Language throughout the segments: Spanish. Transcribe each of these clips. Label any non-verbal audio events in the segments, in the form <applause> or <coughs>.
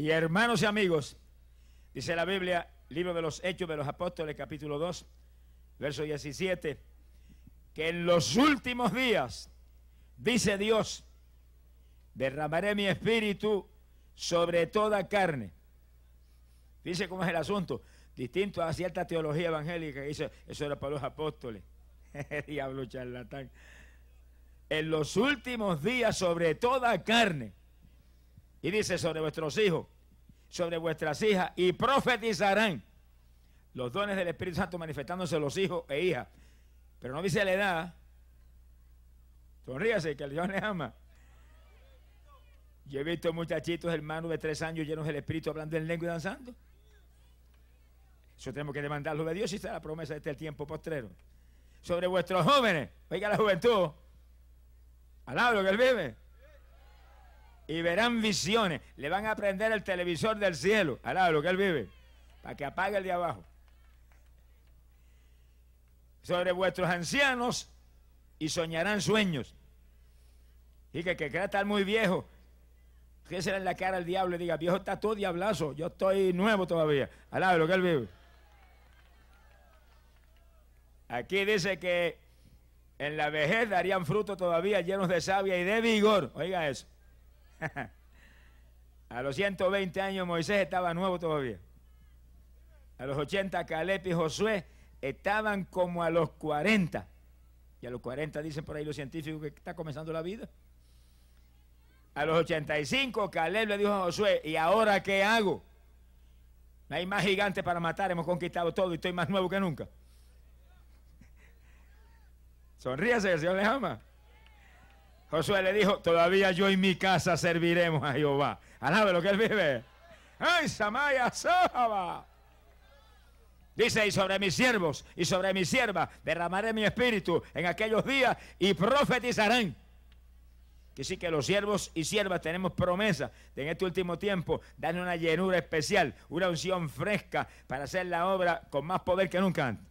Y hermanos y amigos, dice la Biblia, libro de los Hechos de los Apóstoles, capítulo 2, verso 17, que en los últimos días, dice Dios, derramaré mi espíritu sobre toda carne. Dice cómo es el asunto, distinto a cierta teología evangélica dice, eso era para los apóstoles. <laughs> Diablo charlatán. En los últimos días sobre toda carne. Y dice sobre vuestros hijos, sobre vuestras hijas, y profetizarán los dones del Espíritu Santo manifestándose los hijos e hijas. Pero no dice la edad. Sonríase que el Dios le ama. Yo he visto muchachitos hermanos de tres años llenos del Espíritu hablando en lengua y danzando. Eso tenemos que demandarlo de Dios y está la promesa de este tiempo postrero. Sobre vuestros jóvenes, oiga la juventud, al lo que él vive. Y verán visiones, le van a prender el televisor del cielo, al lo que él vive, para que apague el de abajo. Sobre vuestros ancianos y soñarán sueños. Y que, que quiera estar muy viejo, que en la cara al diablo y diga, viejo está todo diablazo, yo estoy nuevo todavía. Alaba lo que él vive. Aquí dice que en la vejez darían fruto todavía llenos de savia y de vigor. Oiga eso. <laughs> A los 120 años Moisés estaba nuevo todavía. A los 80 Caleb y Josué estaban como a los 40. Y a los 40 dicen por ahí los científicos que está comenzando la vida. A los 85 Caleb le dijo a Josué, ¿y ahora qué hago? No hay más gigantes para matar, hemos conquistado todo y estoy más nuevo que nunca. <laughs> Sonríase, el Señor le ama. Josué le dijo, todavía yo y mi casa serviremos a Jehová. Alabe lo que él vive. ¡Ay, Samaya Saba! Dice, y sobre mis siervos y sobre mi sierva derramaré mi espíritu en aquellos días y profetizarán. Que sí que los siervos y siervas tenemos promesa de en este último tiempo darle una llenura especial, una unción fresca para hacer la obra con más poder que nunca antes.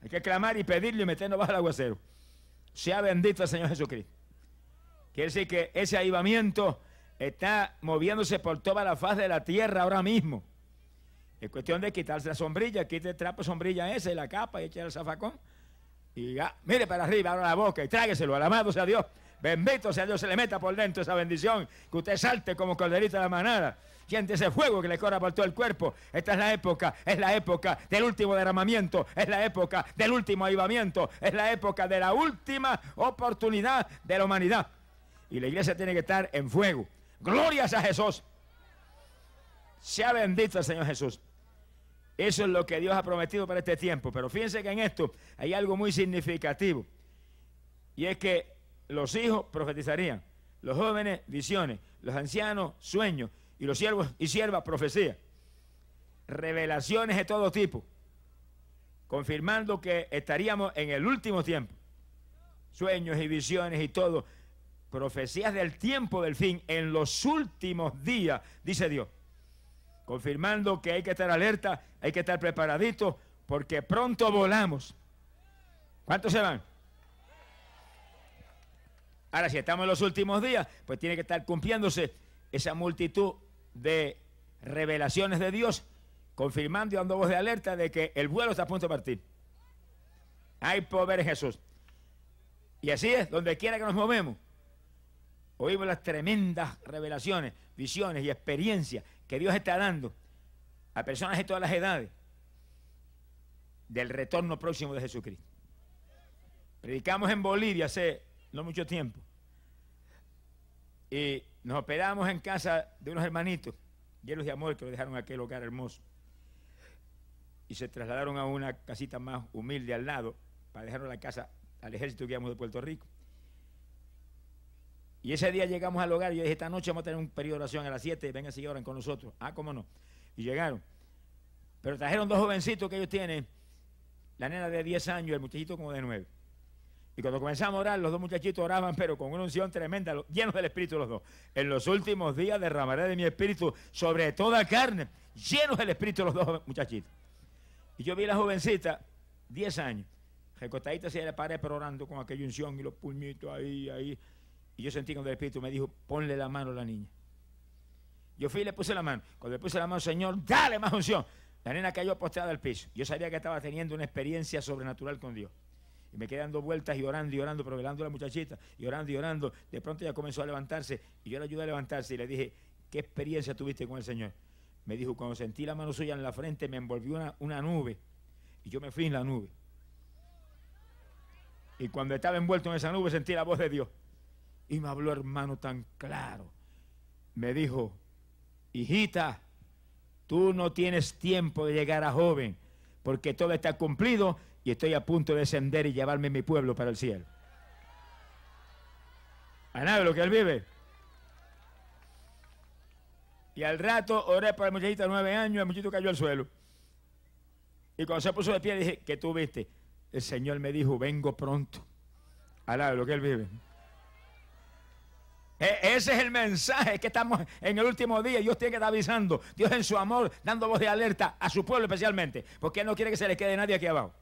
Hay que clamar y pedirle y meternos bajo el aguacero. Sea bendito el Señor Jesucristo. Quiere decir que ese avivamiento está moviéndose por toda la faz de la tierra ahora mismo. Es cuestión de quitarse la sombrilla, quite el trapo sombrilla ese, la capa y echar el zafacón. Y mire para arriba, abra la boca y trágueselo. Alabado sea Dios. Bendito sea Dios, se le meta por dentro esa bendición. Que usted salte como corderita de la manada. Siente ese fuego que le corra por todo el cuerpo. Esta es la época, es la época del último derramamiento, es la época del último avivamiento, es la época de la última oportunidad de la humanidad. Y la iglesia tiene que estar en fuego. Glorias a Jesús. Sea bendito el Señor Jesús. Eso es lo que Dios ha prometido para este tiempo. Pero fíjense que en esto hay algo muy significativo. Y es que los hijos profetizarían, los jóvenes visiones, los ancianos sueños y los siervos y siervas profecías. Revelaciones de todo tipo, confirmando que estaríamos en el último tiempo. Sueños y visiones y todo. Profecías del tiempo del fin en los últimos días, dice Dios. Confirmando que hay que estar alerta, hay que estar preparadito, porque pronto volamos. ¿Cuántos se van? Ahora, si estamos en los últimos días, pues tiene que estar cumpliéndose esa multitud de revelaciones de Dios, confirmando y dando voz de alerta de que el vuelo está a punto de partir. Hay poder Jesús. Y así es, donde quiera que nos movemos, oímos las tremendas revelaciones, visiones y experiencias que Dios está dando a personas de todas las edades del retorno próximo de Jesucristo. Predicamos en Bolivia hace no mucho tiempo. Y nos hospedamos en casa de unos hermanitos, llenos de amor, que lo dejaron aquel hogar hermoso. Y se trasladaron a una casita más humilde al lado, para dejarnos la casa al ejército que íbamos de Puerto Rico. Y ese día llegamos al hogar y yo dije, esta noche vamos a tener un periodo de oración a las 7, vengan si oran con nosotros. Ah, cómo no. Y llegaron. Pero trajeron dos jovencitos que ellos tienen, la nena de 10 años y el muchachito como de 9. Y cuando comenzamos a orar, los dos muchachitos oraban, pero con una unción tremenda, llenos del Espíritu los dos. En los últimos días derramaré de mi Espíritu sobre toda carne, llenos del Espíritu los dos muchachitos. Y yo vi a la jovencita, 10 años, recostadita hacia la pared, pero orando con aquella unción y los puñitos ahí, ahí. Y yo sentí cuando el Espíritu me dijo, ponle la mano a la niña. Yo fui y le puse la mano. Cuando le puse la mano, Señor, dale más unción. La nena cayó postrada al piso. Yo sabía que estaba teniendo una experiencia sobrenatural con Dios. Y me quedé dando vueltas y orando y orando, pero velando a la muchachita, y orando y orando. De pronto ella comenzó a levantarse y yo la ayudé a levantarse y le dije, ¿qué experiencia tuviste con el Señor? Me dijo, cuando sentí la mano suya en la frente, me envolvió una, una nube y yo me fui en la nube. Y cuando estaba envuelto en esa nube sentí la voz de Dios. Y me habló hermano tan claro. Me dijo, hijita, tú no tienes tiempo de llegar a joven, porque todo está cumplido y estoy a punto de descender y llevarme mi pueblo para el cielo. A nada lo que él vive. Y al rato oré por el muchachito de nueve años, el muchachito cayó al suelo. Y cuando se puso de pie dije, ¿qué tú viste? El Señor me dijo, vengo pronto. Alá lo que él vive. E, ese es el mensaje que estamos en el último día. Dios tiene que estar avisando. Dios en su amor, dando voz de alerta a su pueblo especialmente. Porque Él no quiere que se le quede nadie aquí abajo.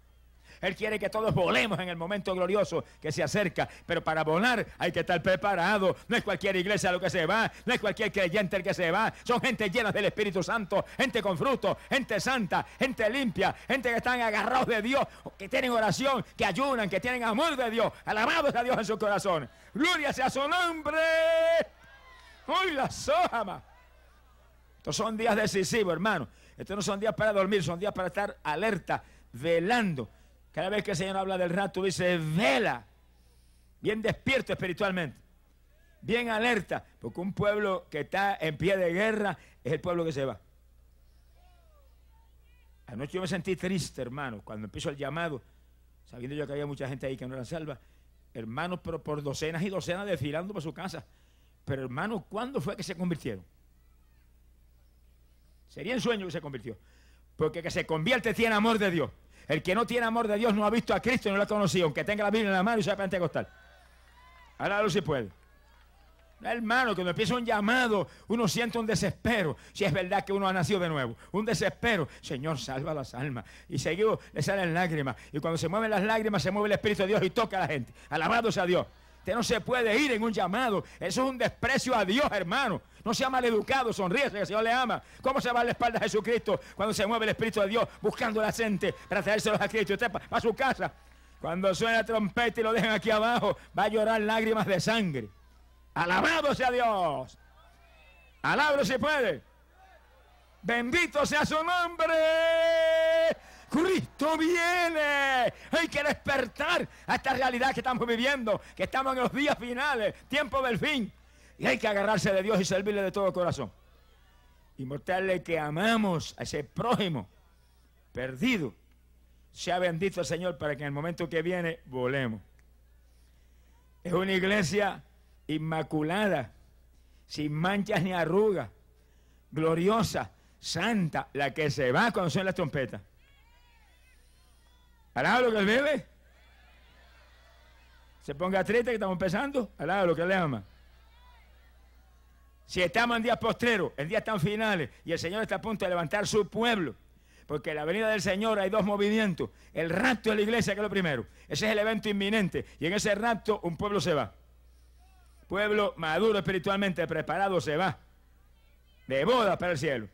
Él quiere que todos volemos en el momento glorioso que se acerca. Pero para volar hay que estar preparado. No es cualquier iglesia lo que se va. No es cualquier creyente el que se va. Son gente llena del Espíritu Santo. Gente con fruto. Gente santa. Gente limpia. Gente que están agarrados de Dios. Que tienen oración. Que ayunan. Que tienen amor de Dios. Alabados a Dios en su corazón. Gloria sea su nombre. Hoy la sojama. Estos son días decisivos, hermano. Estos no son días para dormir, son días para estar alerta, velando. Cada vez que el Señor habla del rato, dice, vela, bien despierto espiritualmente, bien alerta, porque un pueblo que está en pie de guerra es el pueblo que se va. Anoche yo me sentí triste, hermano, cuando empezó el llamado, sabiendo yo que había mucha gente ahí que no era salva, hermanos, pero por docenas y docenas desfilando por su casa. Pero hermano, ¿cuándo fue que se convirtieron? Sería en sueño que se convirtió. Porque que se convierte tiene amor de Dios. El que no tiene amor de Dios no ha visto a Cristo y no lo ha conocido, aunque tenga la Biblia en la mano y sea pentecostal. Ahora si puede. Hermano, cuando empieza un llamado, uno siente un desespero. Si es verdad que uno ha nacido de nuevo, un desespero. Señor, salva las almas. Y seguido le salen lágrimas. Y cuando se mueven las lágrimas, se mueve el Espíritu de Dios y toca a la gente. Alabado sea Dios. Usted no se puede ir en un llamado. Eso es un desprecio a Dios, hermano. No sea maleducado, sonríe que el Señor le ama. ¿Cómo se va a la espalda a Jesucristo cuando se mueve el Espíritu de Dios buscando la gente para traérselos a Cristo? Usted va a su casa. Cuando suena la trompeta y lo dejan aquí abajo, va a llorar lágrimas de sangre. Alabado sea Dios. Alabro si puede. Bendito sea su nombre. Cristo viene. Hay que despertar a esta realidad que estamos viviendo, que estamos en los días finales, tiempo del fin. Y hay que agarrarse de Dios y servirle de todo corazón. Y mostrarle que amamos a ese prójimo perdido. Sea bendito el Señor para que en el momento que viene volemos. Es una iglesia inmaculada, sin manchas ni arrugas, gloriosa, santa, la que se va cuando suena las trompetas. ¿Alaba lo que él bebe? Se ponga triste que estamos empezando. Alaba lo que él ama. Si estamos en días postreros, en días tan finales, y el Señor está a punto de levantar su pueblo, porque en la venida del Señor hay dos movimientos. El rapto de la iglesia, que es lo primero. Ese es el evento inminente. Y en ese rapto un pueblo se va. Pueblo maduro espiritualmente preparado se va. De boda para el cielo.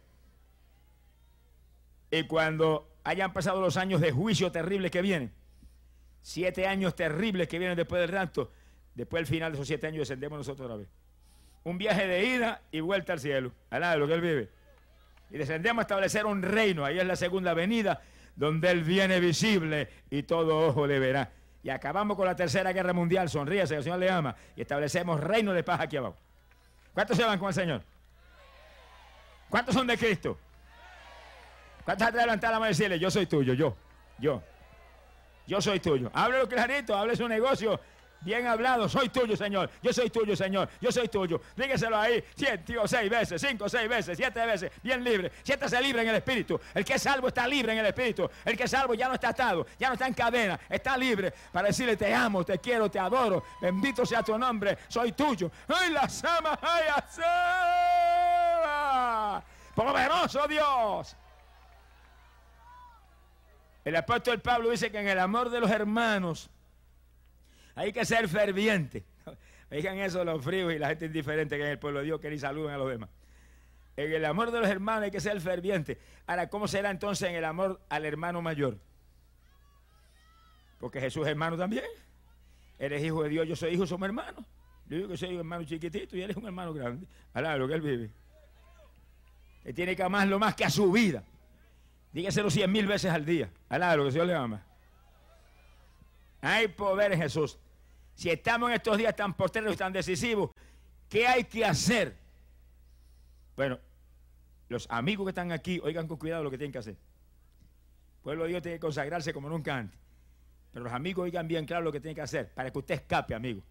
Y cuando hayan pasado los años de juicio terrible que vienen, siete años terribles que vienen después del rapto, después del final de esos siete años descendemos nosotros otra vez. Un viaje de ida y vuelta al cielo, al lado de lo que Él vive. Y descendemos a establecer un reino, ahí es la segunda venida, donde Él viene visible y todo ojo le verá. Y acabamos con la tercera guerra mundial, sonríese, el Señor le ama, y establecemos reino de paz aquí abajo. ¿Cuántos se van con el Señor? ¿Cuántos son de Cristo? ¿Cuántos han de levantar la mano y decirle, yo soy tuyo, yo, yo, yo soy tuyo? Háblelo clarito, hable su negocio bien hablado, soy tuyo, Señor, yo soy tuyo, Señor, yo soy tuyo. Dígaselo ahí, siete o seis veces, cinco, seis veces, siete veces, bien libre. Siéntase libre en el Espíritu. El que es salvo está libre en el Espíritu. El que es salvo ya no está atado, ya no está en cadena, está libre para decirle, te amo, te quiero, te adoro, bendito sea tu nombre, soy tuyo. ¡Ay, la sama, ay, ¡Poderoso Dios! El apóstol Pablo dice que en el amor de los hermanos hay que ser ferviente. <laughs> Oigan eso los fríos y la gente indiferente que en el pueblo de Dios que ni saludan a los demás. En el amor de los hermanos hay que ser ferviente. Ahora, ¿cómo será entonces en el amor al hermano mayor? Porque Jesús es hermano también. Eres hijo de Dios, yo soy hijo, somos hermanos. Yo digo que soy un hermano chiquitito y él es un hermano grande. Alá, lo que él vive. Él tiene que amarlo más que a su vida. Dígaselo cien mil veces al día. Alá, lo que Señor le ama. Hay poder en Jesús. Si estamos en estos días tan posteros y tan decisivos, ¿qué hay que hacer? Bueno, los amigos que están aquí, oigan con cuidado lo que tienen que hacer. El pueblo de Dios tiene que consagrarse como nunca antes. Pero los amigos oigan bien claro lo que tienen que hacer para que usted escape, amigo.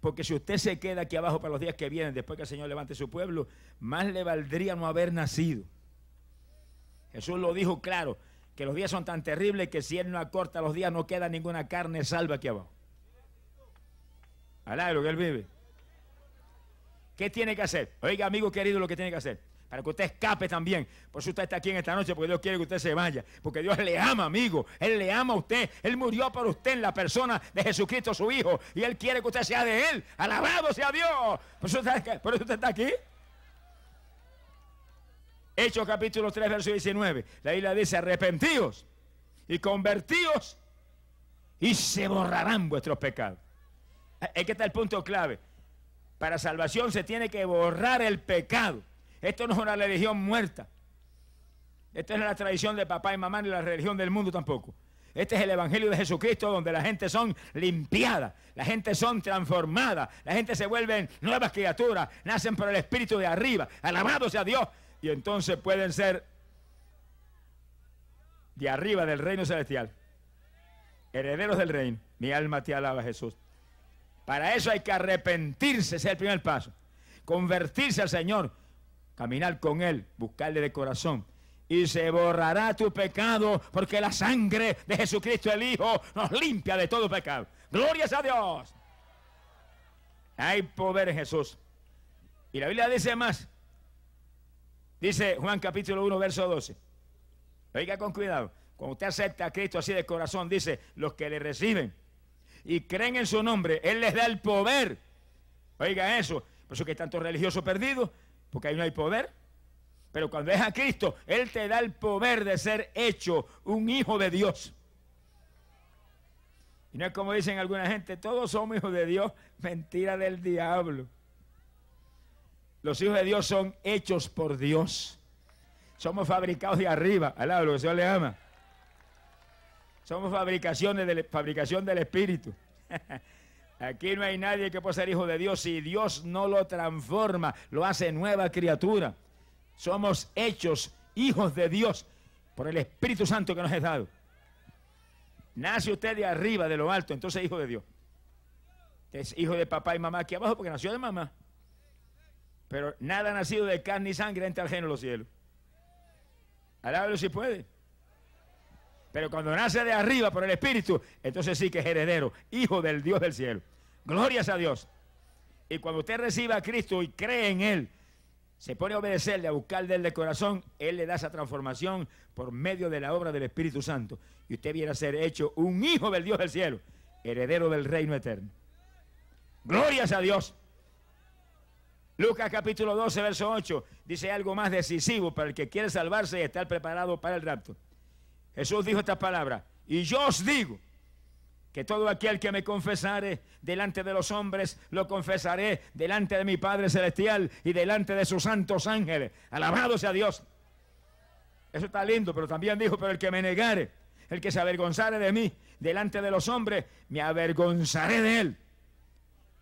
Porque si usted se queda aquí abajo para los días que vienen, después que el Señor levante su pueblo, más le valdría no haber nacido. Jesús lo dijo claro, que los días son tan terribles que si Él no acorta los días no queda ninguna carne salva aquí abajo. Alá lo que Él vive. ¿Qué tiene que hacer? Oiga, amigo querido, lo que tiene que hacer para que usted escape también. Por eso usted está aquí en esta noche, porque Dios quiere que usted se vaya. Porque Dios le ama, amigo. Él le ama a usted. Él murió por usted en la persona de Jesucristo, su Hijo. Y Él quiere que usted sea de Él. Alabado sea Dios. Por eso por eso usted está aquí. Hechos capítulo 3, verso 19. La Biblia dice, arrepentíos y convertíos y se borrarán vuestros pecados. Es que está el punto clave. Para salvación se tiene que borrar el pecado. Esto no es una religión muerta. Esta no es la tradición de papá y mamá ni la religión del mundo tampoco. Este es el Evangelio de Jesucristo donde la gente son limpiadas, la gente son transformadas, la gente se vuelven nuevas criaturas, nacen por el Espíritu de arriba, alabado sea Dios, y entonces pueden ser de arriba del reino celestial, herederos del reino. Mi alma te alaba Jesús. Para eso hay que arrepentirse, ese es el primer paso. Convertirse al Señor, caminar con Él, buscarle de corazón. Y se borrará tu pecado porque la sangre de Jesucristo el Hijo nos limpia de todo pecado. Glorias a Dios. Hay poder en Jesús. Y la Biblia dice más. Dice Juan capítulo 1, verso 12. Oiga con cuidado. Cuando usted acepta a Cristo así de corazón, dice, los que le reciben y creen en su nombre, Él les da el poder. Oiga eso. Por eso que hay tantos religiosos perdidos, porque ahí no hay poder. Pero cuando es a Cristo, Él te da el poder de ser hecho un hijo de Dios. Y no es como dicen alguna gente, todos somos hijos de Dios, <laughs> mentira del diablo. Los hijos de Dios son hechos por Dios. Somos fabricados de arriba, al lado lo que Dios le ama. Somos fabricaciones de, fabricación del Espíritu. <laughs> Aquí no hay nadie que pueda ser hijo de Dios si Dios no lo transforma, lo hace nueva criatura. Somos hechos hijos de Dios por el Espíritu Santo que nos es dado. Nace usted de arriba, de lo alto, entonces hijo de Dios. Es hijo de papá y mamá aquí abajo porque nació de mamá. Pero nada nacido de carne y sangre entra al de los cielos. Alábalo si puede. Pero cuando nace de arriba por el Espíritu, entonces sí que es heredero, hijo del Dios del cielo. Glorias a Dios. Y cuando usted reciba a Cristo y cree en Él, se pone a obedecerle, a buscarle de corazón, Él le da esa transformación por medio de la obra del Espíritu Santo. Y usted viene a ser hecho un hijo del Dios del cielo, heredero del reino eterno. Glorias a Dios. Lucas capítulo 12, verso 8, dice algo más decisivo para el que quiere salvarse y estar preparado para el rapto. Jesús dijo estas palabras, y yo os digo que todo aquel que me confesare delante de los hombres, lo confesaré delante de mi Padre Celestial y delante de sus santos ángeles. Alabado sea Dios. Eso está lindo, pero también dijo, pero el que me negare, el que se avergonzare de mí delante de los hombres, me avergonzaré de él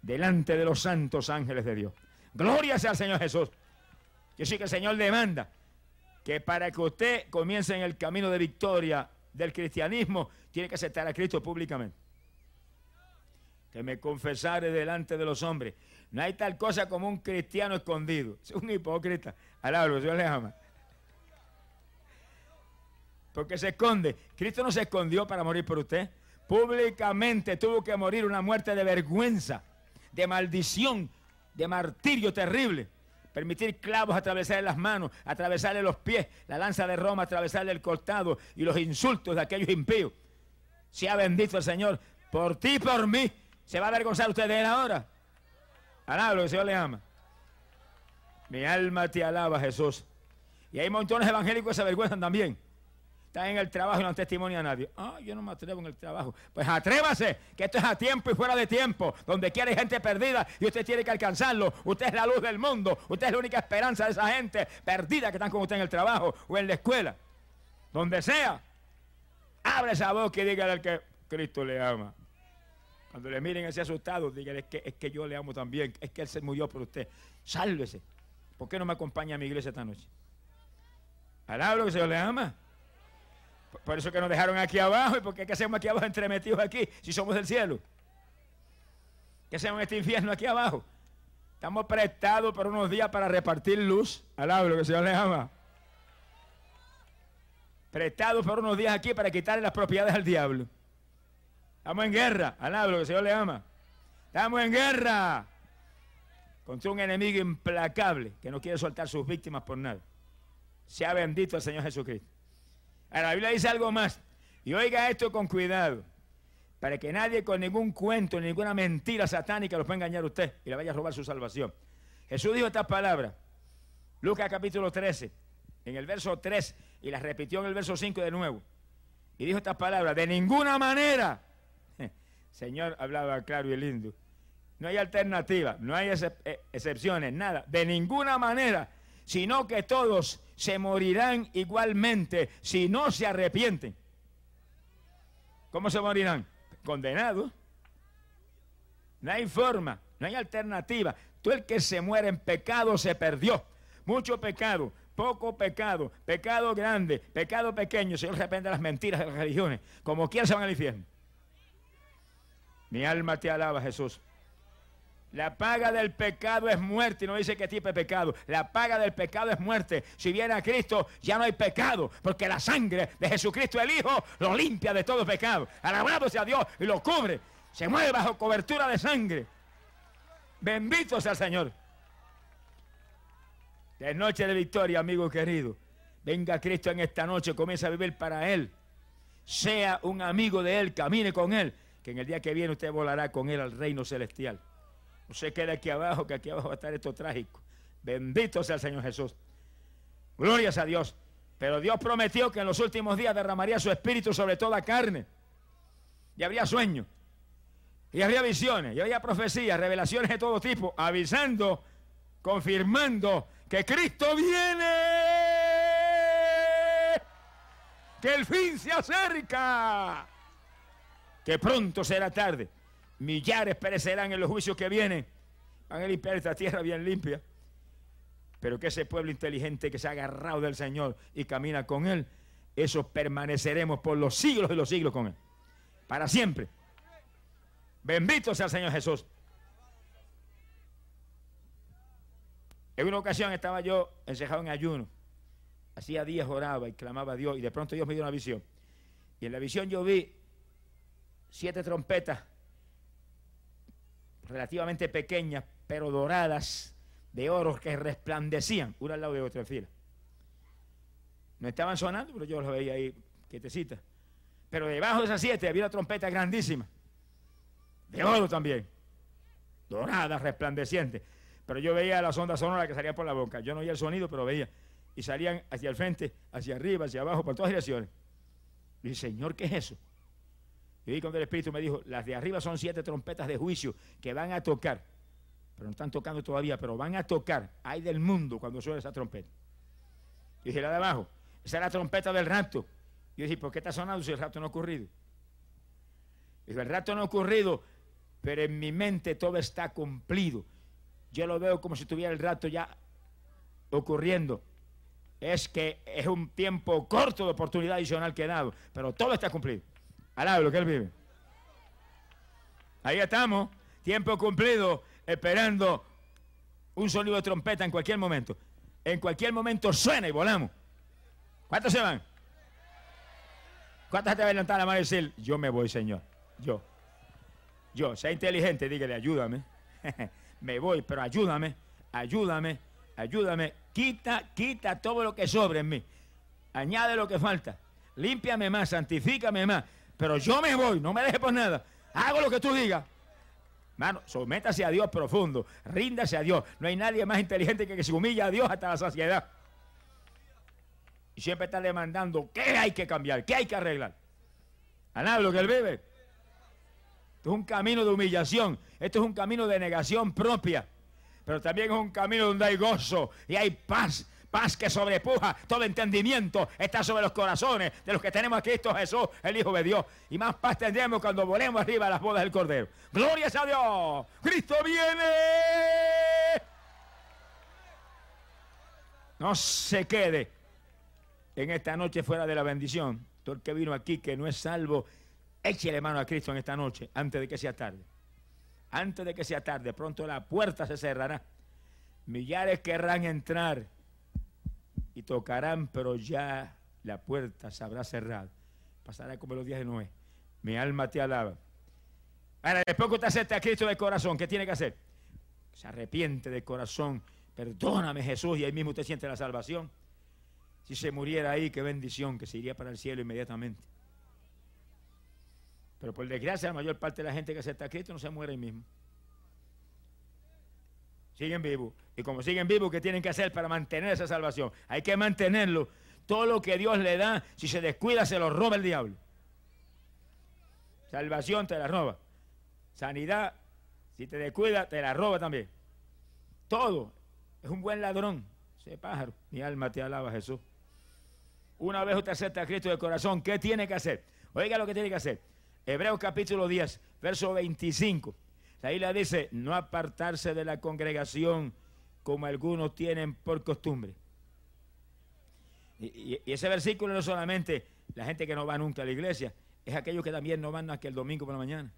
delante de los santos ángeles de Dios. Gloria sea al Señor Jesús. Yo sí que el Señor demanda que para que usted comience en el camino de victoria del cristianismo, tiene que aceptar a Cristo públicamente. Que me confesare delante de los hombres. No hay tal cosa como un cristiano escondido. Es un hipócrita. Alablo, Dios le ama. Porque se esconde. Cristo no se escondió para morir por usted. Públicamente tuvo que morir una muerte de vergüenza, de maldición, de martirio terrible permitir clavos atravesarle las manos, atravesarle los pies, la lanza de Roma atravesarle el costado y los insultos de aquellos impíos. Sea bendito el Señor por ti y por mí. ¿Se va a avergonzar usted de él ahora? Alablo, que el Señor le ama. Mi alma te alaba, Jesús. Y hay montones evangélicos que se avergüenzan también. Están en el trabajo y no dan testimonio a nadie. Ah, yo no me atrevo en el trabajo. Pues atrévase, que esto es a tiempo y fuera de tiempo. Donde quiere gente perdida y usted tiene que alcanzarlo. Usted es la luz del mundo. Usted es la única esperanza de esa gente perdida que están con usted en el trabajo o en la escuela. Donde sea. Abre esa boca y dígale al que Cristo le ama. Cuando le miren así asustados, dígale que, es que yo le amo también. Es que Él se murió por usted. Sálvese. ¿Por qué no me acompaña a mi iglesia esta noche? Palabra que Señor le ama. Por eso que nos dejaron aquí abajo y porque qué hacemos aquí abajo entremetidos aquí si somos del cielo. ¿Qué hacemos en este infierno aquí abajo? Estamos prestados por unos días para repartir luz. Alabro que el Señor le ama. Prestados por unos días aquí para quitarle las propiedades al diablo. Estamos en guerra. Alabro que el Señor le ama. Estamos en guerra contra un enemigo implacable que no quiere soltar sus víctimas por nada. Sea bendito el Señor Jesucristo. Ahora, la Biblia dice algo más. Y oiga esto con cuidado. Para que nadie con ningún cuento, ninguna mentira satánica lo pueda engañar a usted y le vaya a robar su salvación. Jesús dijo estas palabras. Lucas capítulo 13, en el verso 3, y las repitió en el verso 5 de nuevo. Y dijo estas palabras, de ninguna manera. <laughs> Señor hablaba claro y lindo. No hay alternativa, no hay eh, excepciones, nada. De ninguna manera, sino que todos se morirán igualmente si no se arrepienten. ¿Cómo se morirán? Condenados. No hay forma, no hay alternativa. Tú el que se muere en pecado se perdió. Mucho pecado, poco pecado, pecado grande, pecado pequeño. Señor repente las mentiras de las religiones. Como quiera se van al infierno. Mi alma te alaba, Jesús. La paga del pecado es muerte. Y no dice qué tipo de pecado. La paga del pecado es muerte. Si viene a Cristo, ya no hay pecado. Porque la sangre de Jesucristo el Hijo lo limpia de todo pecado. Alabado sea Dios y lo cubre. Se mueve bajo cobertura de sangre. Bendito sea el Señor. De noche de victoria, amigo querido. Venga Cristo en esta noche, comienza a vivir para Él. Sea un amigo de Él, camine con Él. Que en el día que viene usted volará con Él al reino celestial. No se quede aquí abajo, que aquí abajo va a estar esto trágico. Bendito sea el Señor Jesús. Glorias a Dios. Pero Dios prometió que en los últimos días derramaría su espíritu sobre toda carne. Y habría sueños. Y habría visiones. Y habría profecías, revelaciones de todo tipo. Avisando, confirmando que Cristo viene. Que el fin se acerca. Que pronto será tarde. Millares perecerán en los juicios que vienen. Van a limpiar esta tierra bien limpia. Pero que ese pueblo inteligente que se ha agarrado del Señor y camina con Él, eso permaneceremos por los siglos y los siglos con Él. Para siempre. Bendito sea el Señor Jesús. En una ocasión estaba yo encejado en ayuno. Hacía días oraba y clamaba a Dios y de pronto Dios me dio una visión. Y en la visión yo vi siete trompetas relativamente pequeñas, pero doradas, de oro que resplandecían, una al lado de otra fila. No estaban sonando, pero yo los veía ahí quietecitas. Pero debajo de esas siete había una trompeta grandísima, de oro también, dorada, resplandeciente. Pero yo veía las ondas sonoras que salían por la boca. Yo no oía el sonido, pero veía. Y salían hacia el frente, hacia arriba, hacia abajo, por todas direcciones. Y dije, Señor, ¿qué es eso? Y vi cuando el Espíritu me dijo, las de arriba son siete trompetas de juicio que van a tocar. Pero no están tocando todavía, pero van a tocar. Hay del mundo cuando suena esa trompeta. Y dije, la de abajo, esa es la trompeta del rapto. Y dije, ¿por qué está sonando si el rapto no ha ocurrido? Y el rapto no ha ocurrido, pero en mi mente todo está cumplido. Yo lo veo como si tuviera el rapto ya ocurriendo. Es que es un tiempo corto de oportunidad adicional que he dado, pero todo está cumplido. Alaba lo que Él vive. Ahí estamos, tiempo cumplido, esperando un sonido de trompeta en cualquier momento. En cualquier momento suena y volamos. ¿Cuántos se van? ¿Cuántos te van a levantar la mano y decir, yo me voy, Señor? Yo. Yo, sea inteligente, dígale, ayúdame. <laughs> me voy, pero ayúdame, ayúdame, ayúdame. Quita, quita todo lo que sobre en mí. Añade lo que falta. Límpiame más, santifícame más. Pero yo me voy, no me dejes por nada. Hago lo que tú digas. Hermano, sométase a Dios profundo, ríndase a Dios. No hay nadie más inteligente que que se humilla a Dios hasta la saciedad. Y siempre está demandando qué hay que cambiar, qué hay que arreglar. A lo que él vive. Esto es un camino de humillación, esto es un camino de negación propia, pero también es un camino donde hay gozo y hay paz paz que sobrepuja todo entendimiento, está sobre los corazones de los que tenemos a Cristo Jesús, el Hijo de Dios. Y más paz tendremos cuando volemos arriba a las bodas del Cordero. Gloria a Dios. Cristo viene. No se quede en esta noche fuera de la bendición. Todo el que vino aquí que no es salvo, échele mano a Cristo en esta noche, antes de que sea tarde. Antes de que sea tarde, pronto la puerta se cerrará. Millares querrán entrar y tocarán, pero ya la puerta se habrá cerrado. Pasará como los días de Noé. Mi alma te alaba. Ahora, después que usted acepta a Cristo de corazón, ¿qué tiene que hacer? Se arrepiente de corazón. Perdóname Jesús y ahí mismo usted siente la salvación. Si se muriera ahí, qué bendición, que se iría para el cielo inmediatamente. Pero por desgracia, la mayor parte de la gente que acepta a Cristo no se muere ahí mismo siguen vivos. Y como siguen vivos, ¿qué tienen que hacer para mantener esa salvación? Hay que mantenerlo. Todo lo que Dios le da, si se descuida, se lo roba el diablo. Salvación te la roba. Sanidad, si te descuida, te la roba también. Todo. Es un buen ladrón. Ese pájaro. Mi alma te alaba, Jesús. Una vez usted acepta a Cristo de corazón, ¿qué tiene que hacer? Oiga lo que tiene que hacer. Hebreos capítulo 10, verso 25. La isla dice, no apartarse de la congregación como algunos tienen por costumbre. Y, ese versículo no solamente la gente que no va nunca a la iglesia, es aquellos que también no van que el domingo por la mañana.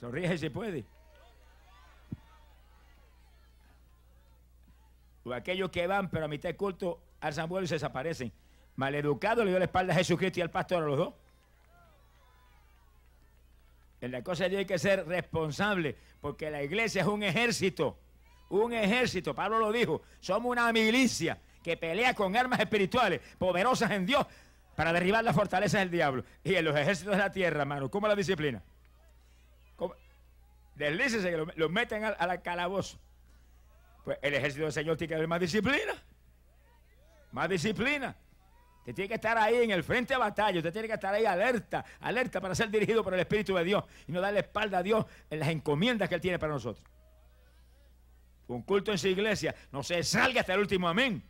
Sonríe si puede. O aquellos que van, pero a mitad de culto al Samuel y se desaparecen. Maleducado le dio la espalda a Jesucristo y al pastor a los dos. En la cosa hay que ser responsable, porque la iglesia es un ejército. Un ejército, Pablo lo dijo, somos una milicia que pelea con armas espirituales poderosas en Dios para derribar las fortalezas del diablo. Y en los ejércitos de la tierra, hermano, ¿cómo la disciplina? Deslícese que los meten al, al calabozo. Pues el ejército del Señor tiene que haber más disciplina. Más disciplina. Usted tiene que estar ahí en el frente de batalla, usted tiene que estar ahí alerta, alerta para ser dirigido por el Espíritu de Dios y no darle espalda a Dios en las encomiendas que Él tiene para nosotros. Un culto en su iglesia, no se salga hasta el último amén.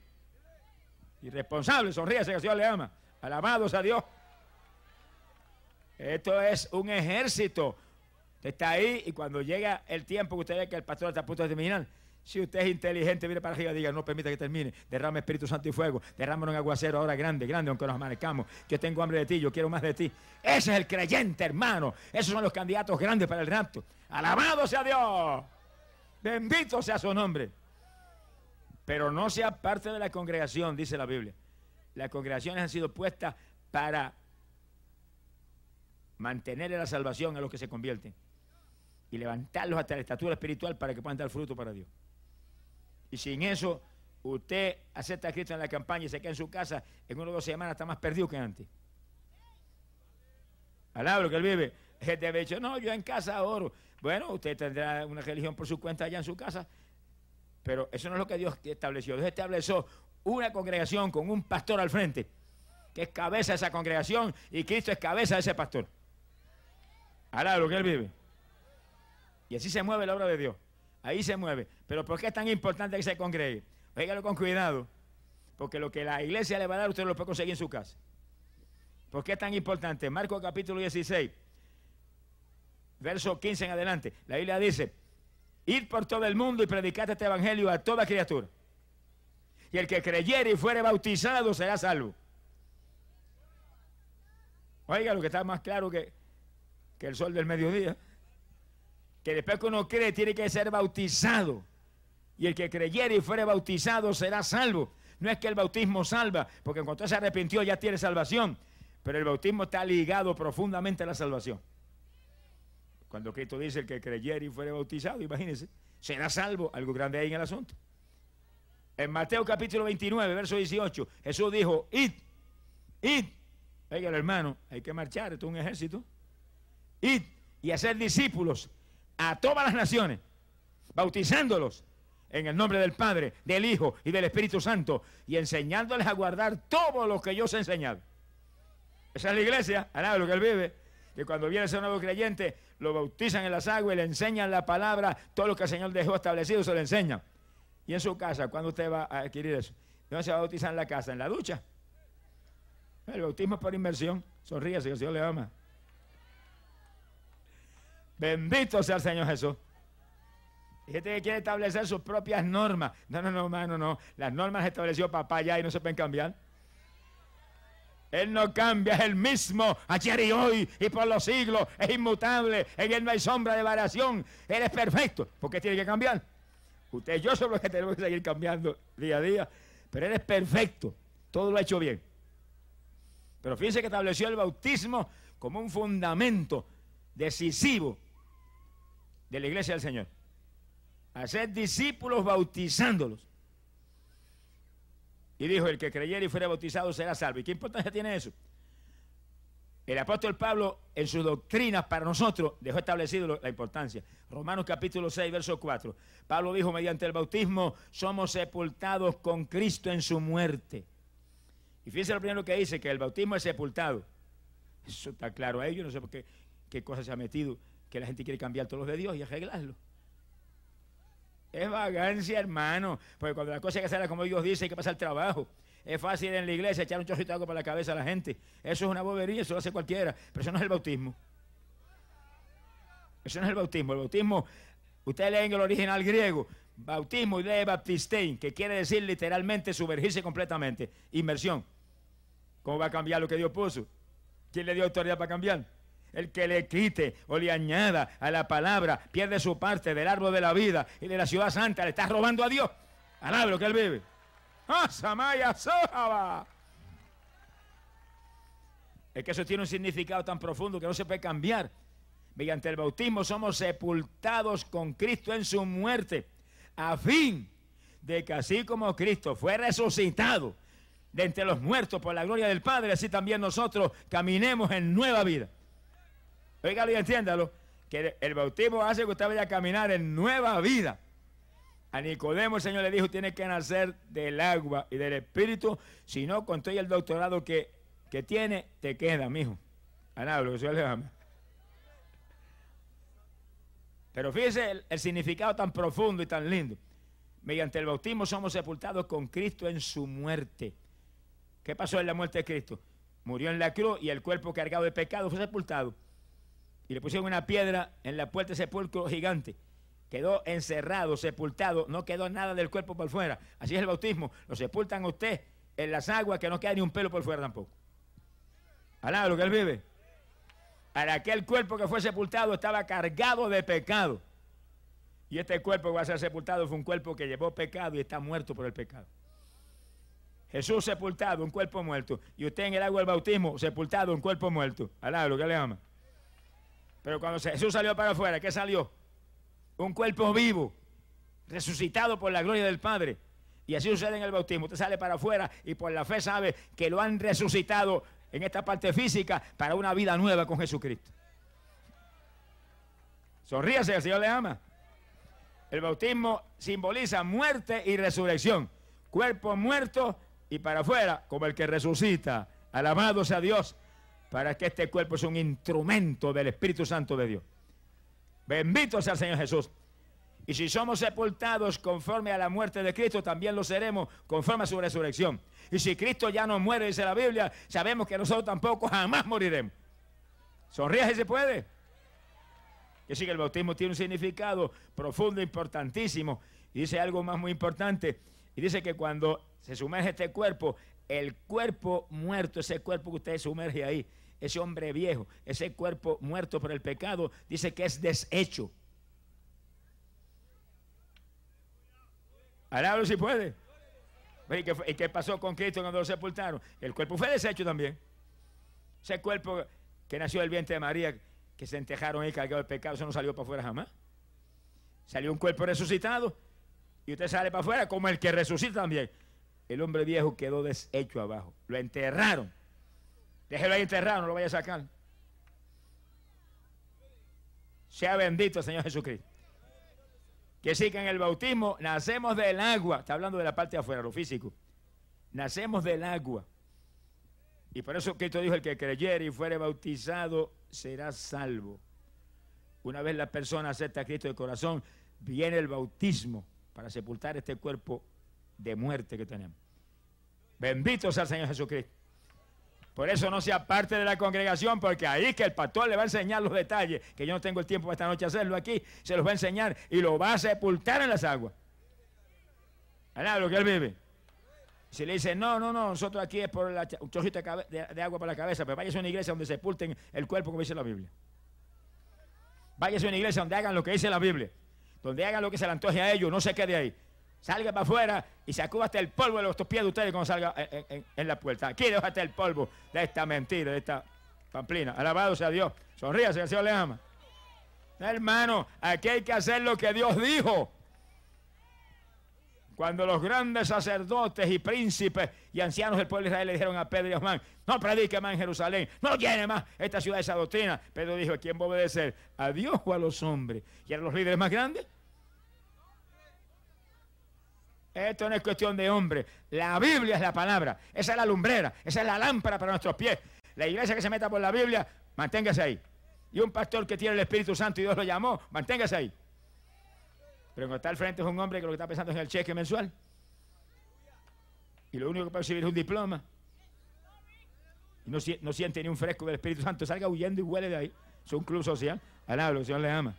Irresponsable, sonríase que Señor le ama. Alabados a Dios. Esto es un ejército. Usted está ahí y cuando llega el tiempo que usted ve que el pastor está a punto de terminar, si usted es inteligente, mire para arriba diga, no permita que termine. Derrame Espíritu Santo y fuego. Derrámelo en aguacero ahora grande, grande, aunque nos amanezcamos. Yo tengo hambre de ti, yo quiero más de ti. Ese es el creyente, hermano. Esos son los candidatos grandes para el rapto. Alabado sea Dios. Bendito sea su nombre. Pero no sea parte de la congregación, dice la Biblia. Las congregaciones han sido puestas para mantener la salvación a los que se convierten y levantarlos hasta la estatura espiritual para que puedan dar fruto para Dios. Y sin eso, usted acepta a Cristo en la campaña y se queda en su casa, en una o dos semanas está más perdido que antes. Alabro que él vive. <laughs> Gente ha dicho, no, yo en casa oro. Bueno, usted tendrá una religión por su cuenta allá en su casa, pero eso no es lo que Dios estableció. Dios estableció una congregación con un pastor al frente, que es cabeza de esa congregación y Cristo es cabeza de ese pastor. Alabro que él vive. Y así se mueve la obra de Dios. Ahí se mueve. Pero ¿por qué es tan importante que se congregue? Óigalo con cuidado. Porque lo que la iglesia le va a dar, usted lo puede conseguir en su casa. ¿Por qué es tan importante? Marcos capítulo 16, verso 15 en adelante. La Biblia dice, id por todo el mundo y predicad este evangelio a toda criatura. Y el que creyere y fuere bautizado será salvo. Oiga, lo que está más claro que, que el sol del mediodía que después que uno cree tiene que ser bautizado. Y el que creyere y fuere bautizado será salvo. No es que el bautismo salva, porque en cuanto se arrepintió ya tiene salvación. Pero el bautismo está ligado profundamente a la salvación. Cuando Cristo dice el que creyere y fuere bautizado, imagínense, será salvo. Algo grande ahí en el asunto. En Mateo capítulo 29, verso 18, Jesús dijo, id, id. Oiga, hermano, hay que marchar, esto es un ejército. Id y hacer discípulos a todas las naciones, bautizándolos en el nombre del Padre, del Hijo y del Espíritu Santo, y enseñándoles a guardar todo lo que yo os he enseñado. Esa es la iglesia, a lo que él vive, que cuando viene ese nuevo creyente, lo bautizan en las aguas y le enseñan la palabra, todo lo que el Señor dejó establecido se le enseña. Y en su casa, ¿cuándo usted va a adquirir eso? ¿Dónde se va a bautizar en la casa? ¿En la ducha? El bautismo es por inmersión. Sonríe, si el Señor le ama. Bendito sea el Señor Jesús. Y gente que quiere establecer sus propias normas. No, no, no, hermano, no. Las normas estableció papá ya y no se pueden cambiar. Él no cambia, es el mismo ayer y hoy y por los siglos. Es inmutable. En Él no hay sombra de variación. Él es perfecto. ¿Por qué tiene que cambiar? Usted y yo somos los que tenemos que seguir cambiando día a día. Pero Él es perfecto. Todo lo ha hecho bien. Pero fíjense que estableció el bautismo como un fundamento decisivo de la iglesia del Señor. Hacer discípulos bautizándolos. Y dijo, el que creyera y fuera bautizado será salvo. ¿Y qué importancia tiene eso? El apóstol Pablo en sus doctrinas para nosotros dejó establecido la importancia. Romanos capítulo 6, verso 4. Pablo dijo, mediante el bautismo somos sepultados con Cristo en su muerte. Y fíjense lo primero que dice, que el bautismo es sepultado. Eso está claro a ellos, no sé por qué, qué cosa se ha metido, que la gente quiere cambiar todos los de Dios y arreglarlo. Es vagancia, hermano. Porque cuando la cosa hay que hacerla como Dios dice, hay que pasar el trabajo. Es fácil en la iglesia echar un chorrito de agua para la cabeza a la gente. Eso es una bobería, eso lo hace cualquiera. Pero eso no es el bautismo. Eso no es el bautismo. El bautismo, ustedes leen el original griego. Bautismo y de baptistein, que quiere decir literalmente sumergirse completamente. Inmersión. ¿Cómo va a cambiar lo que Dios puso? ¿Quién le dio autoridad para cambiar? El que le quite o le añada a la palabra pierde su parte del árbol de la vida y de la ciudad santa. Le está robando a Dios. Alaba que él vive. ¡Ah, Samaya Es que eso tiene un significado tan profundo que no se puede cambiar. Mediante el bautismo somos sepultados con Cristo en su muerte, a fin de que así como Cristo fue resucitado de entre los muertos por la gloria del Padre, así también nosotros caminemos en nueva vida. Óigalo y entiéndalo, que el bautismo hace que usted vaya a caminar en nueva vida. A Nicodemo el Señor le dijo, tiene que nacer del agua y del espíritu, si no, con todo el doctorado que, que tiene, te queda, mijo. Anablo, que le ama. Pero fíjese el, el significado tan profundo y tan lindo. Mediante el bautismo somos sepultados con Cristo en su muerte. ¿Qué pasó en la muerte de Cristo? Murió en la cruz y el cuerpo cargado de pecado fue sepultado y le pusieron una piedra en la puerta de sepulcro gigante. Quedó encerrado, sepultado, no quedó nada del cuerpo por fuera. Así es el bautismo. Lo sepultan a usted en las aguas que no queda ni un pelo por fuera tampoco. Alá, lo que él vive. Para aquel cuerpo que fue sepultado estaba cargado de pecado. Y este cuerpo que va a ser sepultado fue un cuerpo que llevó pecado y está muerto por el pecado. Jesús sepultado, un cuerpo muerto. Y usted en el agua del bautismo, sepultado, un cuerpo muerto. Alá, lo que le ama. Pero cuando Jesús salió para afuera, ¿qué salió? Un cuerpo vivo, resucitado por la gloria del Padre. Y así sucede en el bautismo. Usted sale para afuera y por la fe sabe que lo han resucitado en esta parte física para una vida nueva con Jesucristo. Sonríase, el Señor le ama. El bautismo simboliza muerte y resurrección. Cuerpo muerto y para afuera como el que resucita. Alabado sea Dios para que este cuerpo sea un instrumento del Espíritu Santo de Dios. Bendito sea el Señor Jesús. Y si somos sepultados conforme a la muerte de Cristo, también lo seremos conforme a su resurrección. Y si Cristo ya no muere, dice la Biblia, sabemos que nosotros tampoco jamás moriremos. Sonríe si se puede. Que sí que el bautismo tiene un significado profundo, importantísimo. Y dice algo más muy importante. Y dice que cuando se sumerge este cuerpo, el cuerpo muerto, ese cuerpo que usted sumerge ahí, ese hombre viejo, ese cuerpo muerto por el pecado, dice que es deshecho. Alábalo si puede. ¿Y qué, pasó con Cristo cuando lo sepultaron? El cuerpo fue deshecho también. Ese cuerpo que nació del vientre de María, que se entejaron ahí cargado de pecado, eso no salió para afuera jamás. Salió un cuerpo resucitado y usted sale para afuera como el que resucita también. El hombre viejo quedó deshecho abajo. Lo enterraron. Déjelo ahí enterrado, no lo vaya a sacar. Sea bendito el Señor Jesucristo. Que sí que en el bautismo nacemos del agua. Está hablando de la parte de afuera, lo físico. Nacemos del agua. Y por eso Cristo dijo, el que creyere y fuere bautizado será salvo. Una vez la persona acepta a Cristo de corazón, viene el bautismo para sepultar este cuerpo de muerte que tenemos. Bendito sea el Señor Jesucristo. Por eso no sea parte de la congregación, porque ahí que el pastor le va a enseñar los detalles, que yo no tengo el tiempo para esta noche hacerlo aquí, se los va a enseñar y lo va a sepultar en las aguas. ¿Verdad? Lo que él vive. Si le dice, no, no, no, nosotros aquí es por la, un chorrito de, agua para la cabeza, pero váyase a una iglesia donde sepulten el cuerpo como dice la Biblia. Váyase a una iglesia donde hagan lo que dice la Biblia, donde hagan lo que se le antoje a ellos, no se quede ahí salga para afuera y sacuda hasta el polvo de los pies de ustedes cuando salga en, la puerta. Aquí hasta el polvo de esta mentira, de esta pamplina. Alabado sea Dios. Sonríase, el Señor le ama. Hermano, aquí hay que hacer lo que Dios dijo. Cuando los grandes sacerdotes y príncipes y ancianos del pueblo de Israel le dijeron a Pedro y a Juan, no predique más en Jerusalén, no llene más esta ciudad esa doctrina. Pedro dijo, ¿a quién va a obedecer? ¿A Dios o a los hombres? ¿Y eran los líderes más grandes? Esto no es cuestión de hombre. La Biblia es la palabra. Esa es la lumbrera. Esa es la lámpara para nuestros pies. La iglesia que se meta por la Biblia, manténgase ahí. Y un pastor que tiene el Espíritu Santo y Dios lo llamó, manténgase ahí. Pero cuando está al frente es un hombre que lo que está pensando es en el cheque mensual. Y lo único que puede recibir es un diploma. Y no, no siente ni un fresco del Espíritu Santo. Salga huyendo y huele de ahí. Es un club social. Alaba, el Señor le ama.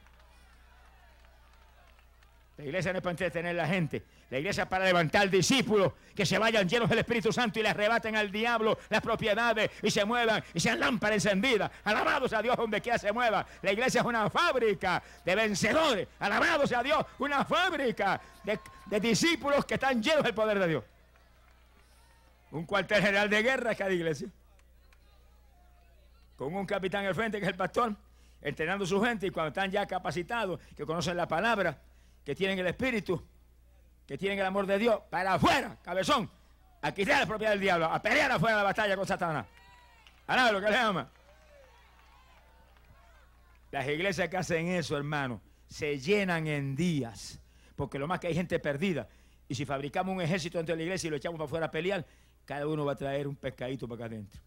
La iglesia no es para entretener a la gente. La iglesia es para levantar discípulos que se vayan llenos del Espíritu Santo y le arrebaten al diablo las propiedades y se muevan y sean lámparas encendidas. Alabados a Dios donde quiera se mueva. La iglesia es una fábrica de vencedores. Alabados a Dios, una fábrica de, discípulos que están llenos del poder de Dios. Un cuartel general de guerra es cada iglesia. Con un capitán al frente que es el pastor, entrenando a su gente y cuando están ya capacitados, que conocen la palabra que tienen el Espíritu, que tienen el amor de Dios, para afuera, cabezón, a quitar la propiedad del diablo, a pelear afuera la batalla con Satanás. Nada lo que le ama. Las iglesias que hacen eso, hermano, se llenan en días, porque lo más que hay gente perdida. Y si fabricamos un ejército dentro de la iglesia y lo echamos para afuera a pelear, cada uno va a traer un pescadito para acá adentro.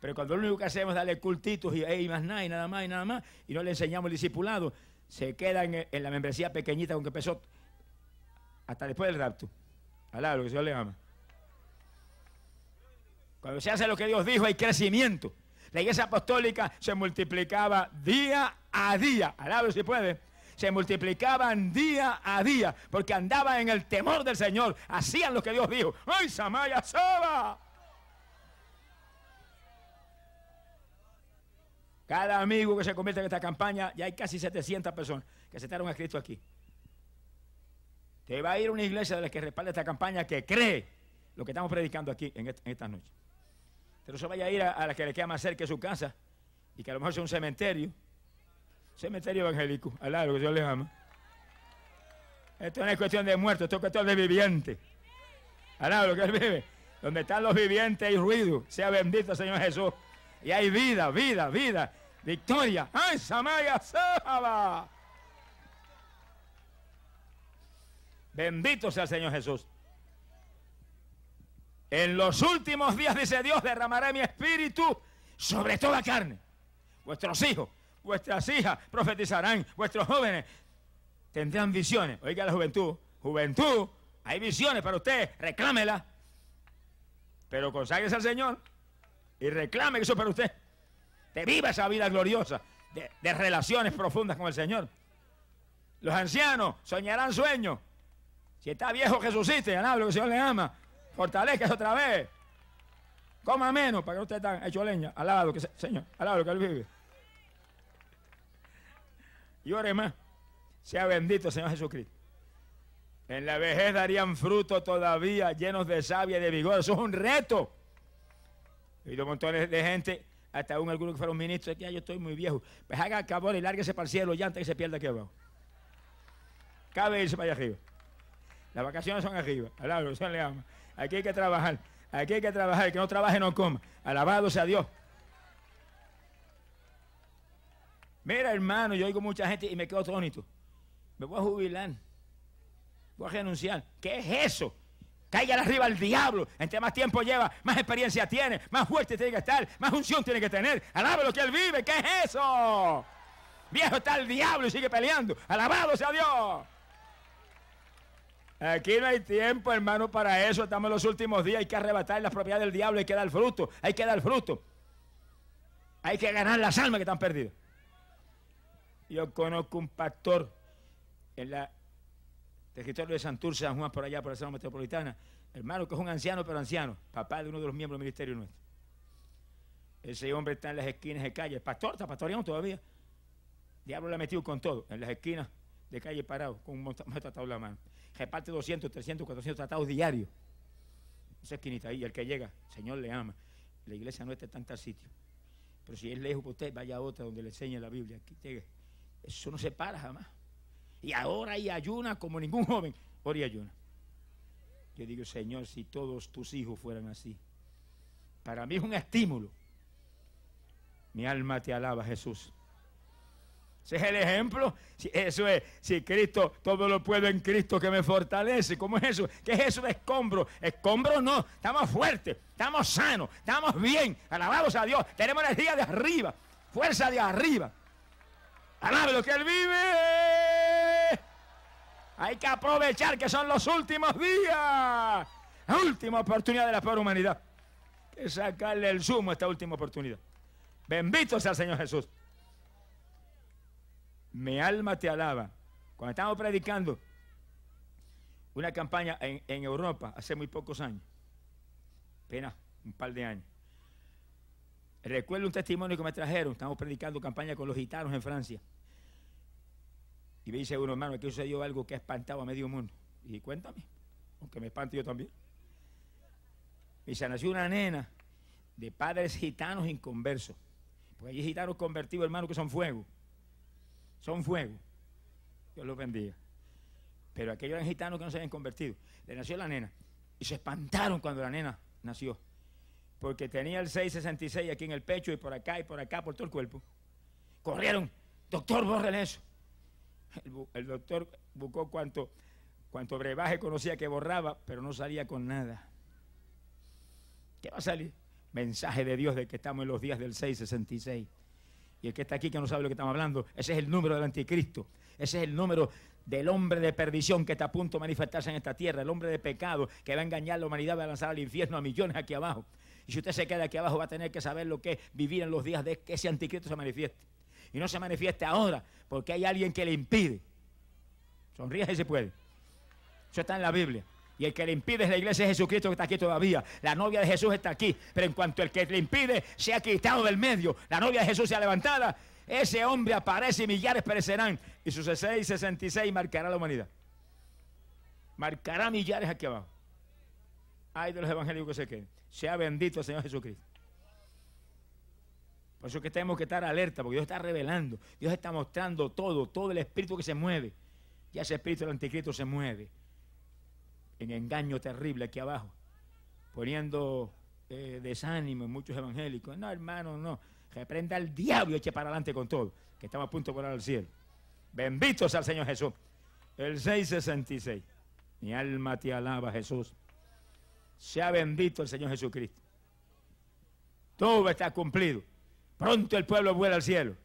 Pero cuando lo único que hacemos es darle cultitos y, más nada y nada más y nada más, y no le enseñamos el discipulado, se queda en, la membresía pequeñita con que empezó hasta después del rapto. Alá, lo que Dios le ama. Cuando se hace lo que Dios dijo, hay crecimiento. La iglesia apostólica se multiplicaba día a día. Alá, si puede. Se multiplicaban día a día porque andaban en el temor del Señor. Hacían lo que Dios dijo. ¡Ay, Samaya Soba! Cada amigo que se convierte en esta campaña, ya hay casi 700 personas que se a Cristo aquí. Te va a ir una iglesia de la que respalda esta campaña que cree lo que estamos predicando aquí en, esta noche. Pero se vaya a ir a, la que le queda más cerca de su casa y que a lo mejor sea un cementerio. Cementerio evangélico, al lado que Dios le ama. Esto no es cuestión de muertos, esto es cuestión de viviente. Al lado lo que él vive. Donde están los vivientes hay ruido. Sea bendito Señor Jesús. Y hay vida, vida, vida, victoria. ¡Ay, Samaya Saba! Bendito sea el Señor Jesús. En los últimos días, dice Dios, derramaré mi espíritu sobre toda carne. Vuestros hijos, vuestras hijas profetizarán, vuestros jóvenes tendrán visiones. Oiga la juventud, juventud, hay visiones para usted, reclámela. Pero conságuese al Señor y reclame eso para usted. Te viva esa vida gloriosa de, relaciones profundas con el Señor. Los ancianos soñarán sueños. Si está viejo, resucite, lo que el Señor le ama. Fortalezca otra vez. Coma menos para que no esté tan hecho leña. Alaba lo que Señor, alaba lo que Él vive. Y ore más. Sea bendito, Señor Jesucristo. En la vejez darían fruto todavía llenos de savia y de vigor. Eso es un reto. Y los montones de gente, hasta aún algunos que fueron ministros, que ya yo estoy muy viejo. Pues haga cabor y lárguese para el cielo ya antes que se pierda aquí abajo. Cabe irse para allá arriba. Las vacaciones son arriba. Alabado, se le ama. Aquí hay que trabajar. Aquí hay que trabajar. Que no trabaje no coma. Alabado sea Dios. Mira, hermano, yo oigo mucha gente y me quedo atónito. Me voy a jubilar. Voy a renunciar. ¿Qué es eso? Caiga arriba al diablo. Entre más tiempo lleva, más experiencia tiene, más fuerte tiene que estar, más unción tiene que tener. Alabe lo que él vive. ¿Qué es eso? Viejo está el diablo y sigue peleando. Alabado sea Dios. Aquí no hay tiempo, hermano, para eso. Estamos en los últimos días. Hay que arrebatar la propiedad del diablo. Hay que dar fruto. Hay que dar fruto. Hay que ganar las almas que están perdidas. Yo conozco un pastor en la territorio de Santurce, San Juan, por allá, por la zona metropolitana. Hermano, que es un anciano, pero anciano. Papá de uno de los miembros del ministerio nuestro. Ese hombre está en las esquinas de calle. El pastor está pastoreando todavía. diablo le ha metido con todo. En las esquinas de calle parado, con un tratado en la mano. Reparte 200, 300, 400 tratados diarios. Esa esquinita ahí, el que llega, Señor le ama. La iglesia no está en tantos sitios. Pero si es lejos para usted, vaya a otra donde le enseñe la Biblia. Aquí llegue. Eso no se para jamás. Y ahora hay ayuna como ningún joven. Ora y ayuna. Yo digo, Señor, si todos tus hijos fueran así. Para mí es un estímulo. Mi alma te alaba, Jesús. Ese es el ejemplo. eso es, si Cristo, todo lo puedo en Cristo que me fortalece. ¿Cómo es eso? ¿Qué es eso de escombro? Escombro no. Estamos fuertes, estamos sanos, estamos bien. Alabados a Dios. Tenemos energía de arriba, fuerza de arriba. Alabe lo que Él vive. Hay que aprovechar que son los últimos días. Última oportunidad de la pobre humanidad. que sacarle el zumo a esta última oportunidad. Bendito sea el Señor Jesús. Mi alma te alaba. Cuando estábamos predicando una campaña en, Europa hace muy pocos años, apenas un par de años, recuerdo un testimonio que me trajeron, estamos predicando campaña con los gitanos en Francia. Y me dice uno, hermano, aquí sucedió algo que ha espantado a medio mundo. Y cuéntame, aunque me espante yo también. Y se nació una nena de padres gitanos inconversos. Porque hay gitanos convertidos, hermano, que son fuego son fuego. Dios los bendiga. Pero aquellos eran gitanos que no se habían convertido. Le nació la nena. Y se espantaron cuando la nena nació. Porque tenía el 666 aquí en el pecho y por acá y por acá, por todo el cuerpo. Corrieron. Doctor, borren eso. El, doctor buscó cuanto, cuanto brebaje conocía que borraba, pero no salía con nada. ¿Qué va a salir? Mensaje de Dios de que estamos en los días del 666 y el que está aquí que no sabe lo que estamos hablando, ese es el número del anticristo. Ese es el número del hombre de perdición que está a punto de manifestarse en esta tierra, el hombre de pecado que va a engañar a la humanidad, va a lanzar al infierno a millones aquí abajo. Y si usted se queda aquí abajo va a tener que saber lo que es vivir en los días de que ese anticristo se manifieste. Y no se manifieste ahora porque hay alguien que le impide. Sonríe si puede. Eso está en la Biblia. Y el que le impide es la iglesia de Jesucristo que está aquí todavía. La novia de Jesús está aquí. Pero en cuanto el que le impide se ha quitado del medio, la novia de Jesús se ha levantada, ese hombre aparece y millares perecerán. Y sus 66 marcará la humanidad. Marcará millares aquí abajo. Ay de los evangélicos que se queden. Sea bendito el Señor Jesucristo. Por eso que tenemos que estar alerta, porque Dios está revelando. Dios está mostrando todo, todo el espíritu que se mueve. Ya ese espíritu del anticristo se mueve en engaño terrible aquí abajo, poniendo eh, desánimo en muchos evangélicos. No, hermano, no. Reprenda al diablo y eche para adelante con todo, que estamos a punto de volar al cielo. Bendito sea el Señor Jesús. El 666. Mi alma te alaba, Jesús. Sea bendito el Señor Jesucristo. Todo está cumplido. Pronto el pueblo vuela al cielo.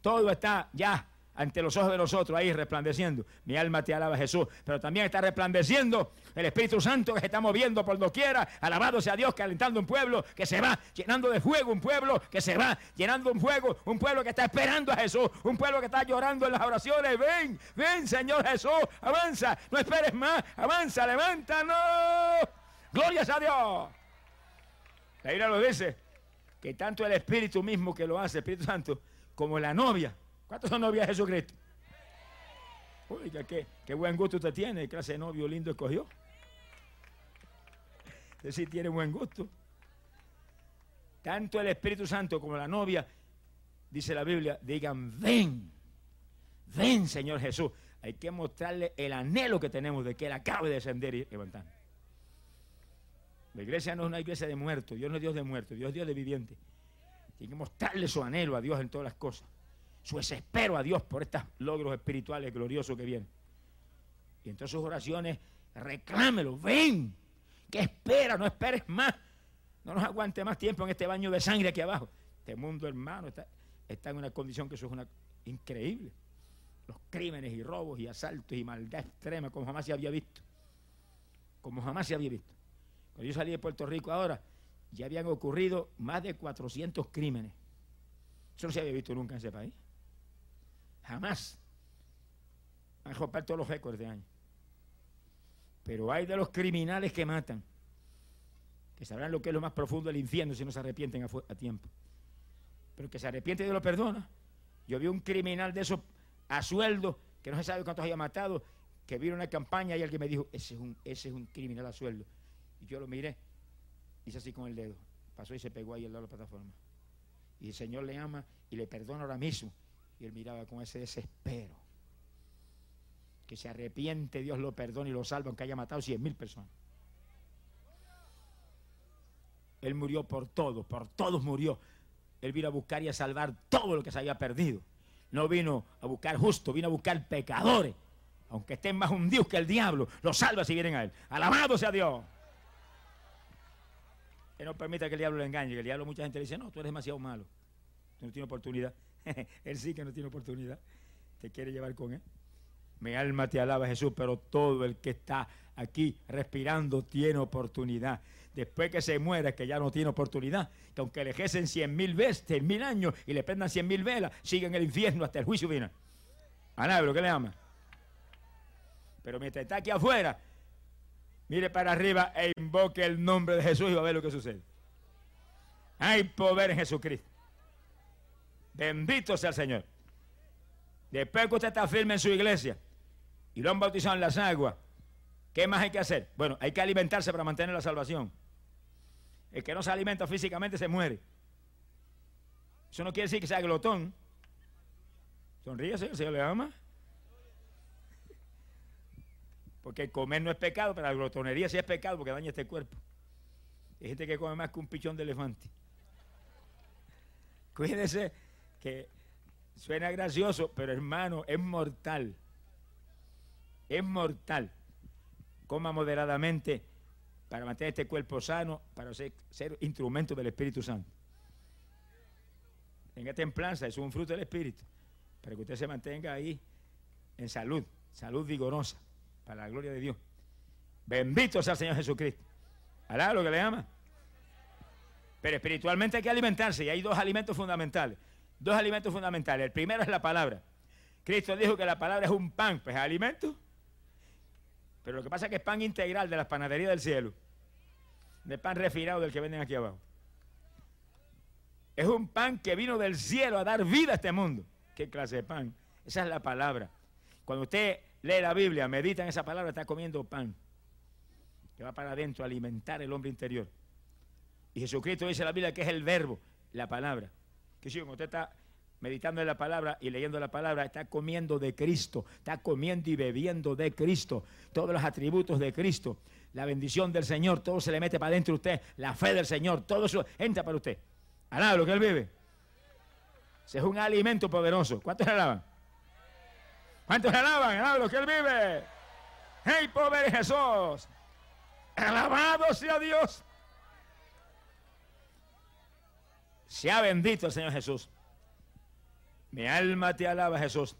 Todo está ya ante los ojos de nosotros ahí resplandeciendo. Mi alma te alaba Jesús, pero también está resplandeciendo el Espíritu Santo que se está moviendo por doquiera, alabado sea Dios, calentando un pueblo que se va, llenando de fuego un pueblo que se va, llenando un fuego, un pueblo que está esperando a Jesús, un pueblo que está llorando en las oraciones. Ven, ven Señor Jesús, avanza, no esperes más, avanza, levántanos. Glorias a Dios. La Biblia lo dice, que tanto el Espíritu mismo que lo hace, el Espíritu Santo, como la novia, ¿Cuántos son novias de Jesucristo? Oiga, qué, qué buen gusto usted tiene, clase de novio lindo escogió. Es decir, tiene buen gusto. Tanto el Espíritu Santo como la novia, dice la Biblia, digan, ven, ven Señor Jesús. Hay que mostrarle el anhelo que tenemos de que Él acabe de descender y levantar. La iglesia no es una iglesia de muertos, Dios no es Dios de muertos, Dios es Dios de vivientes. Hay que mostrarle su anhelo a Dios en todas las cosas. su desespero a Dios por estos logros espirituales gloriosos que vienen. Y entonces sus oraciones, reclámelo, ven, que espera, no esperes más, no nos aguante más tiempo en este baño de sangre aquí abajo. Este mundo, hermano, está, está en una condición que eso es una increíble. Los crímenes y robos y asaltos y maldad extrema como jamás se había visto. Como jamás se había visto. Cuando yo salí de Puerto Rico ahora, ya habían ocurrido más de 400 crímenes. Eso no se había visto nunca en ese país. Jamás. Han romper todos los récords de años. Pero hay de los criminales que matan, que sabrán lo que es lo más profundo del infierno si no se arrepienten a, tiempo. Pero que se arrepiente y Dios lo perdona. Yo vi un criminal de esos a sueldo, que no se sabe cuántos haya matado, que vino una campaña y alguien me dijo, ese es un, ese es un criminal a sueldo. Y yo lo miré, hice así con el dedo, pasó y se pegó ahí al lado de la plataforma. Y el Señor le ama y le perdona ahora mismo. Y él miraba con ese desespero. Que se arrepiente, Dios lo perdona y lo salva, aunque haya matado cien mil personas. Él murió por todos, por todos murió. Él vino a buscar y a salvar todo lo que se había perdido. No vino a buscar justo, vino a buscar pecadores. Aunque estén más hundidos que el diablo, los salva si vienen a él. Alabado sea Dios. Que no permita que el diablo le engañe. Que el diablo, mucha gente le dice, no, tú eres demasiado malo. Tú no tienes oportunidad. <laughs> él sí que no tiene oportunidad. Te quiere llevar con él. Mi alma te alaba, Jesús, pero todo el que está aquí respirando tiene oportunidad. Después que se muera, que ya no tiene oportunidad, que aunque le ejecen cien mil veces, mil años y le prendan cien mil velas, sigue en el infierno hasta el juicio final. A lo que le ama. Pero mientras está aquí afuera, mire para arriba e invoque el nombre de Jesús y va a ver lo que sucede. Hay poder en Jesucristo. Bendito sea el Señor. Después que usted está firme en su iglesia y lo han bautizado en las aguas, ¿qué más hay que hacer? Bueno, hay que alimentarse para mantener la salvación. El que no se alimenta físicamente se muere. Eso no quiere decir que sea glotón. Sonríe, Señor, Señor le ama. Porque comer no es pecado, pero la glotonería sí es pecado porque daña este cuerpo. Hay gente que come más que un pichón de elefante. <laughs> Cuídese que suena gracioso, pero hermano, es mortal. Es mortal. Coma moderadamente para mantener este cuerpo sano, para ser, instrumento del Espíritu Santo. Tenga templanza, es un fruto del Espíritu, para que usted se mantenga ahí en salud, salud vigorosa, para la gloria de Dios. Bendito sea el Señor Jesucristo. Alá lo que le ama. Pero espiritualmente hay que alimentarse y hay dos alimentos fundamentales. Dos alimentos fundamentales. El primero es la palabra. Cristo dijo que la palabra es un pan, pues es alimento. Pero lo que pasa es que es pan integral de las panaderías del cielo. De pan refinado del que venden aquí abajo. Es un pan que vino del cielo a dar vida a este mundo. ¿Qué clase de pan? Esa es la palabra. Cuando usted lee la Biblia, medita en esa palabra, está comiendo pan. Que va para adentro a alimentar el hombre interior. Y Jesucristo dice en la Biblia que es el verbo, la palabra. Que si usted está meditando en la palabra y leyendo la palabra, está comiendo de Cristo, está comiendo y bebiendo de Cristo, todos los atributos de Cristo, la bendición del Señor, todo se le mete para adentro de usted, la fe del Señor, todo eso entra para usted. Alaba lo que Él vive. Ese es un alimento poderoso. ¿Cuántos alaban? ¿Cuántos alaban? Alaba lo que Él vive. ¡Hey, pobre Jesús! Alabado sea Dios. Sea bendito el Señor Jesús. Mi alma te alaba, Jesús.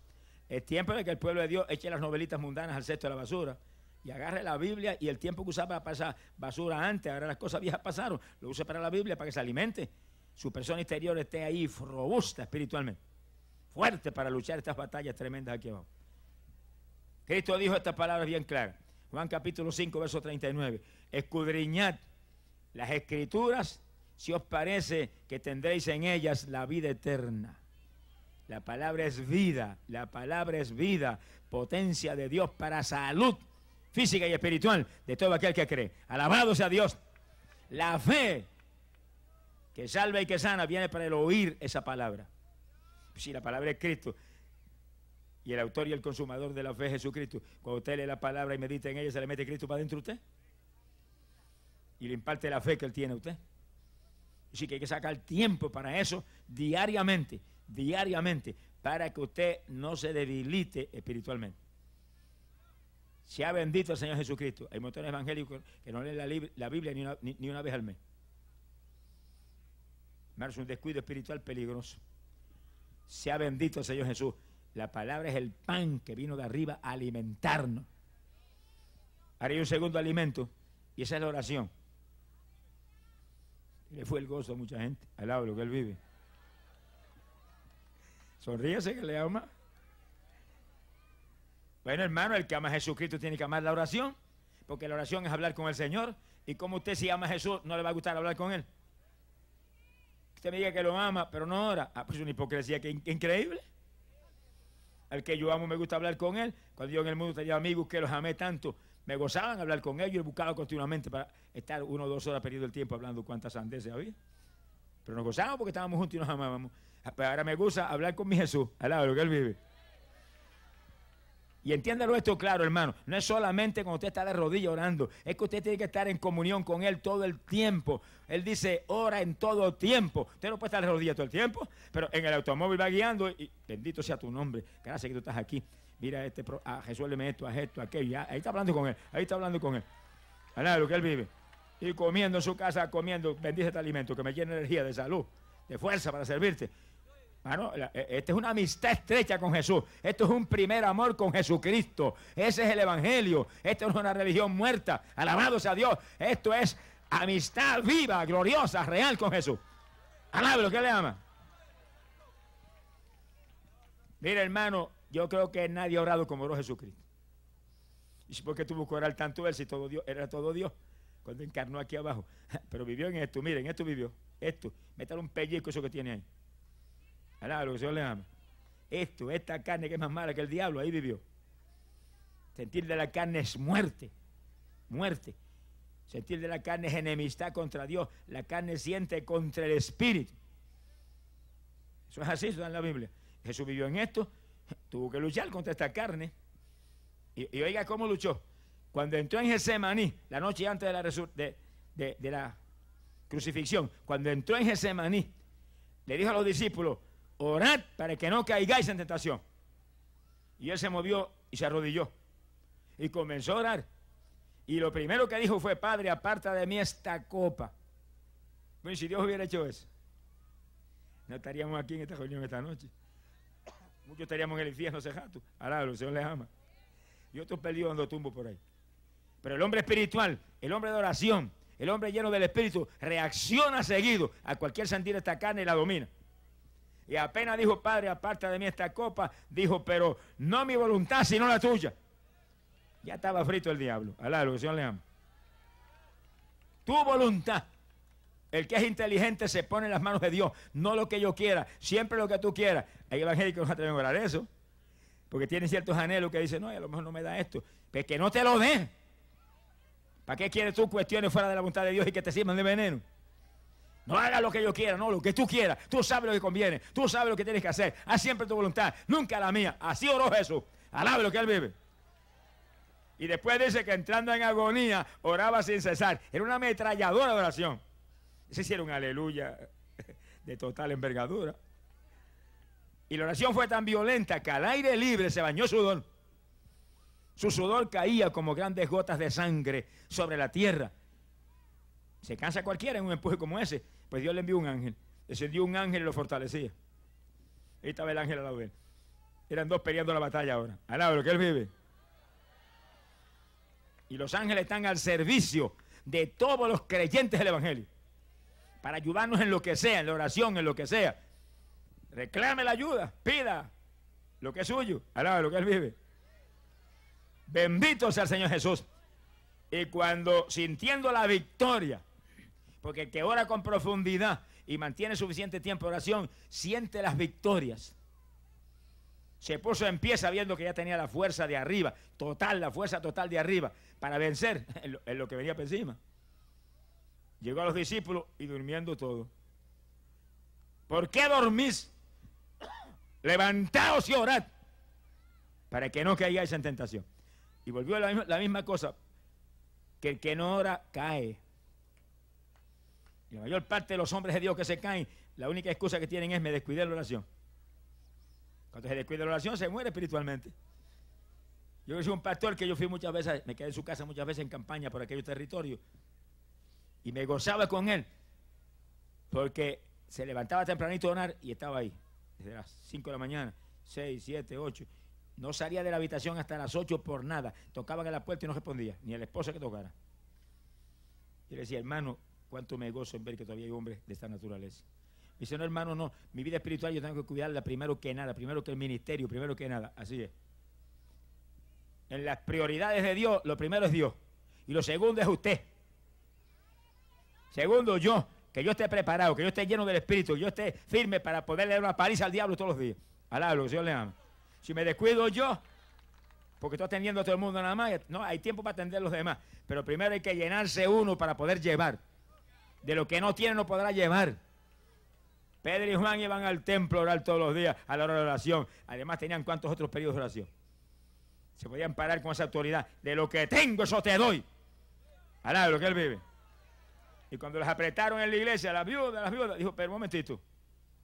Es tiempo de que el pueblo de Dios eche las novelitas mundanas al cesto de la basura y agarre la Biblia y el tiempo que usaba para pasar basura antes, ahora las cosas viejas pasaron, lo use para la Biblia para que se alimente. Su persona interior esté ahí robusta espiritualmente, fuerte para luchar estas batallas tremendas aquí abajo. Cristo dijo estas palabras bien claras. Juan capítulo 5, verso 39. Escudriñad las escrituras si os parece que tendréis en ellas la vida eterna. La palabra es vida, la palabra es vida, potencia de Dios para salud física y espiritual de todo aquel que cree. Alabado sea Dios. La fe que salva y que sana viene para el oír esa palabra. Si la palabra es Cristo y el autor y el consumador de la fe es Jesucristo, cuando usted lee la palabra y medita en ella, ¿se le mete Cristo para dentro de usted? Y le imparte la fe que él tiene a usted. Así que hay que sacar tiempo para eso diariamente, diariamente, para que usted no se debilite espiritualmente. Sea bendito el Señor Jesucristo. Hay montones evangélicos que no leen la, Biblia ni una, ni, una, vez al mes. Es un descuido espiritual peligroso. Sea bendito el Señor Jesús. La palabra es el pan que vino de arriba a alimentarnos. Hay un segundo alimento y esa es la oración. Le fue el gozo a mucha gente, al lado de lo que él vive. Sonríese que le ama. Bueno, hermano, el que ama a Jesucristo tiene que amar la oración, porque la oración es hablar con el Señor. Y como usted si ama a Jesús, no le va a gustar hablar con Él. Usted me diga que lo ama, pero no ora. Ah, pues es una hipocresía que increíble. Al que yo amo me gusta hablar con Él. Cuando yo en el mundo tenía amigos que los amé tanto, me gozaban hablar con ellos y buscaba continuamente para estar uno o dos horas perdiendo el tiempo hablando cuántas sandeces había. Pero nos gozábamos porque estábamos juntos y nos amábamos. Ah, ahora me gusta hablar con mi Jesús, al lado de lo que Él vive. Y entiéndalo esto claro, hermano. No es solamente cuando usted está de rodillas orando. Es que usted tiene que estar en comunión con Él todo el tiempo. Él dice, ora en todo tiempo. Usted no puede estar de rodillas todo el tiempo, pero en el automóvil va guiando y bendito sea tu nombre. Gracias que tú estás aquí. Mira, este, a Jesús le esto, a esto, aquello. ahí está hablando con Él. Ahí está hablando con Él. A nada, lo que Él vive. Y comiendo en su casa, comiendo, bendice este alimento que me llena energía, de salud, de fuerza para servirte. Bueno, e, esta es una amistad estrecha con Jesús. Esto es un primer amor con Jesucristo. Ese es el Evangelio. Esto no es una religión muerta. Alabado sea Dios. Esto es amistad viva, gloriosa, real con Jesús. Alabado lo que le ama. Mira, hermano, yo creo que nadie ha orado como oró Jesucristo. ¿Y por qué tuvo que orar tanto él si todo Dios, era todo Dios? Cuando encarnó aquí abajo. <laughs> Pero vivió en esto, miren, esto vivió. Esto. Métale un pellizco eso que tiene ahí. Alá, lo que el Señor le ama. Esto, esta carne que es más mala que el diablo, ahí vivió. Sentir de la carne es muerte. Muerte. Sentir de la carne es enemistad contra Dios. La carne siente contra el Espíritu. Eso es así, eso está en la Biblia. Jesús vivió en esto, tuvo que luchar contra esta carne. Y, oiga cómo luchó. Cuando entró en Getsemaní, la noche antes de la, de, de la crucifixión, cuando entró en Getsemaní, le dijo a los discípulos, orad para que no caigáis en tentación. Y él se movió y se arrodilló. Y comenzó a orar. Y lo primero que dijo fue, Padre, aparta de mí esta copa. Bueno, si Dios hubiera hecho eso, no estaríamos aquí en esta reunión esta noche. Muchos estaríamos en el infierno cejato. Ahora el Señor les ama. Y otros perdidos dando tumbo por ahí. Pero el hombre espiritual, el hombre de oración, el hombre lleno del Espíritu, reacciona seguido a cualquier sentir esta carne y la domina. Y apenas dijo, Padre, aparta de mí esta copa, dijo, pero no mi voluntad, sino la tuya. Ya estaba frito el diablo. Alá, lo que Señor le ama. Tu voluntad. El que es inteligente se pone en las manos de Dios, no lo que yo quiera, siempre lo que tú quieras. Hay evangélicos que no atreven a orar eso, porque tienen ciertos anhelos que dicen, no, a lo mejor no me da esto. Pero que no te lo den. ¿Para qué quieres tú cuestiones fuera de la voluntad de Dios y que te sirvan de veneno? No hagas lo que yo quiera, no, lo que tú quieras. Tú sabes lo que conviene, tú sabes lo que tienes que hacer. Haz siempre tu voluntad, nunca la mía. Así oró Jesús. Alabe lo que él vive. Y después dice que entrando en agonía, oraba sin cesar. Era una ametralladora de oración. Era un aleluya de total envergadura. Y la oración fue tan violenta que al aire libre se bañó sudor. Su sudor caía como grandes gotas de sangre sobre la tierra. Se cansa cualquiera en un empuje como ese. Pues Dios le envió un ángel. Descendió un ángel y lo fortalecía. Ahí estaba el ángel a la vez. Eran dos peleando la batalla ahora. Al lado de lo que él vive. Y los ángeles están al servicio de todos los creyentes del Evangelio. Para ayudarnos en lo que sea, en la oración, en lo que sea. Reclame la ayuda, pida lo que es suyo, al lado de lo que él vive. Bendito sea el Señor Jesús. Y cuando sintiendo la victoria, porque el que ora con profundidad y mantiene suficiente tiempo de oración, siente las victorias. Se puso en pie sabiendo que ya tenía la fuerza de arriba, total, la fuerza total de arriba, para vencer <laughs> en lo, que venía por encima. Llegó a los discípulos y durmiendo todo. ¿Por qué dormís? <coughs> Levantaos y orad para que no caigáis en tentación. Y volvió la misma, la misma cosa, que el que no ora cae. La mayor parte de los hombres de Dios que se caen, la única excusa que tienen es me descuidé la oración. Cuando se descuida la oración, se muere espiritualmente. Yo soy un pastor que yo fui muchas veces, me quedé en su casa muchas veces en campaña por aquellos territorios. Y me gozaba con él. Porque se levantaba tempranito a orar y estaba ahí. Desde las 5 de la mañana, 6, 7, 8. No salía de la habitación hasta las 8 por nada. Tocaban a la puerta y no respondía, ni el esposo que tocara. Y le decía, hermano, cuánto me gozo en ver que todavía hay hombres de esta naturaleza. Dice, no, hermano, no, mi vida espiritual yo tengo que cuidarla primero que nada, primero que el ministerio, primero que nada. Así es. En las prioridades de Dios, lo primero es Dios. Y lo segundo es usted. Segundo, yo. Que yo esté preparado, que yo esté lleno del Espíritu, que yo esté firme para poder leer una paliza al diablo todos los días. Alablo, que Dios le ama. Si me descuido yo, porque estoy atendiendo a todo el mundo nada más, no, hay tiempo para atender a los demás. Pero primero hay que llenarse uno para poder llevar. De lo que no tiene no podrá llevar. Pedro y Juan iban al templo a orar todos los días a la hora de oración. Además tenían cuantos otros periodos de oración. Se podían parar con esa autoridad. De lo que tengo, eso te doy. Alá, lo que él vive. Y cuando las apretaron en la iglesia, la viuda, las viudas, dijo, pero un momentito,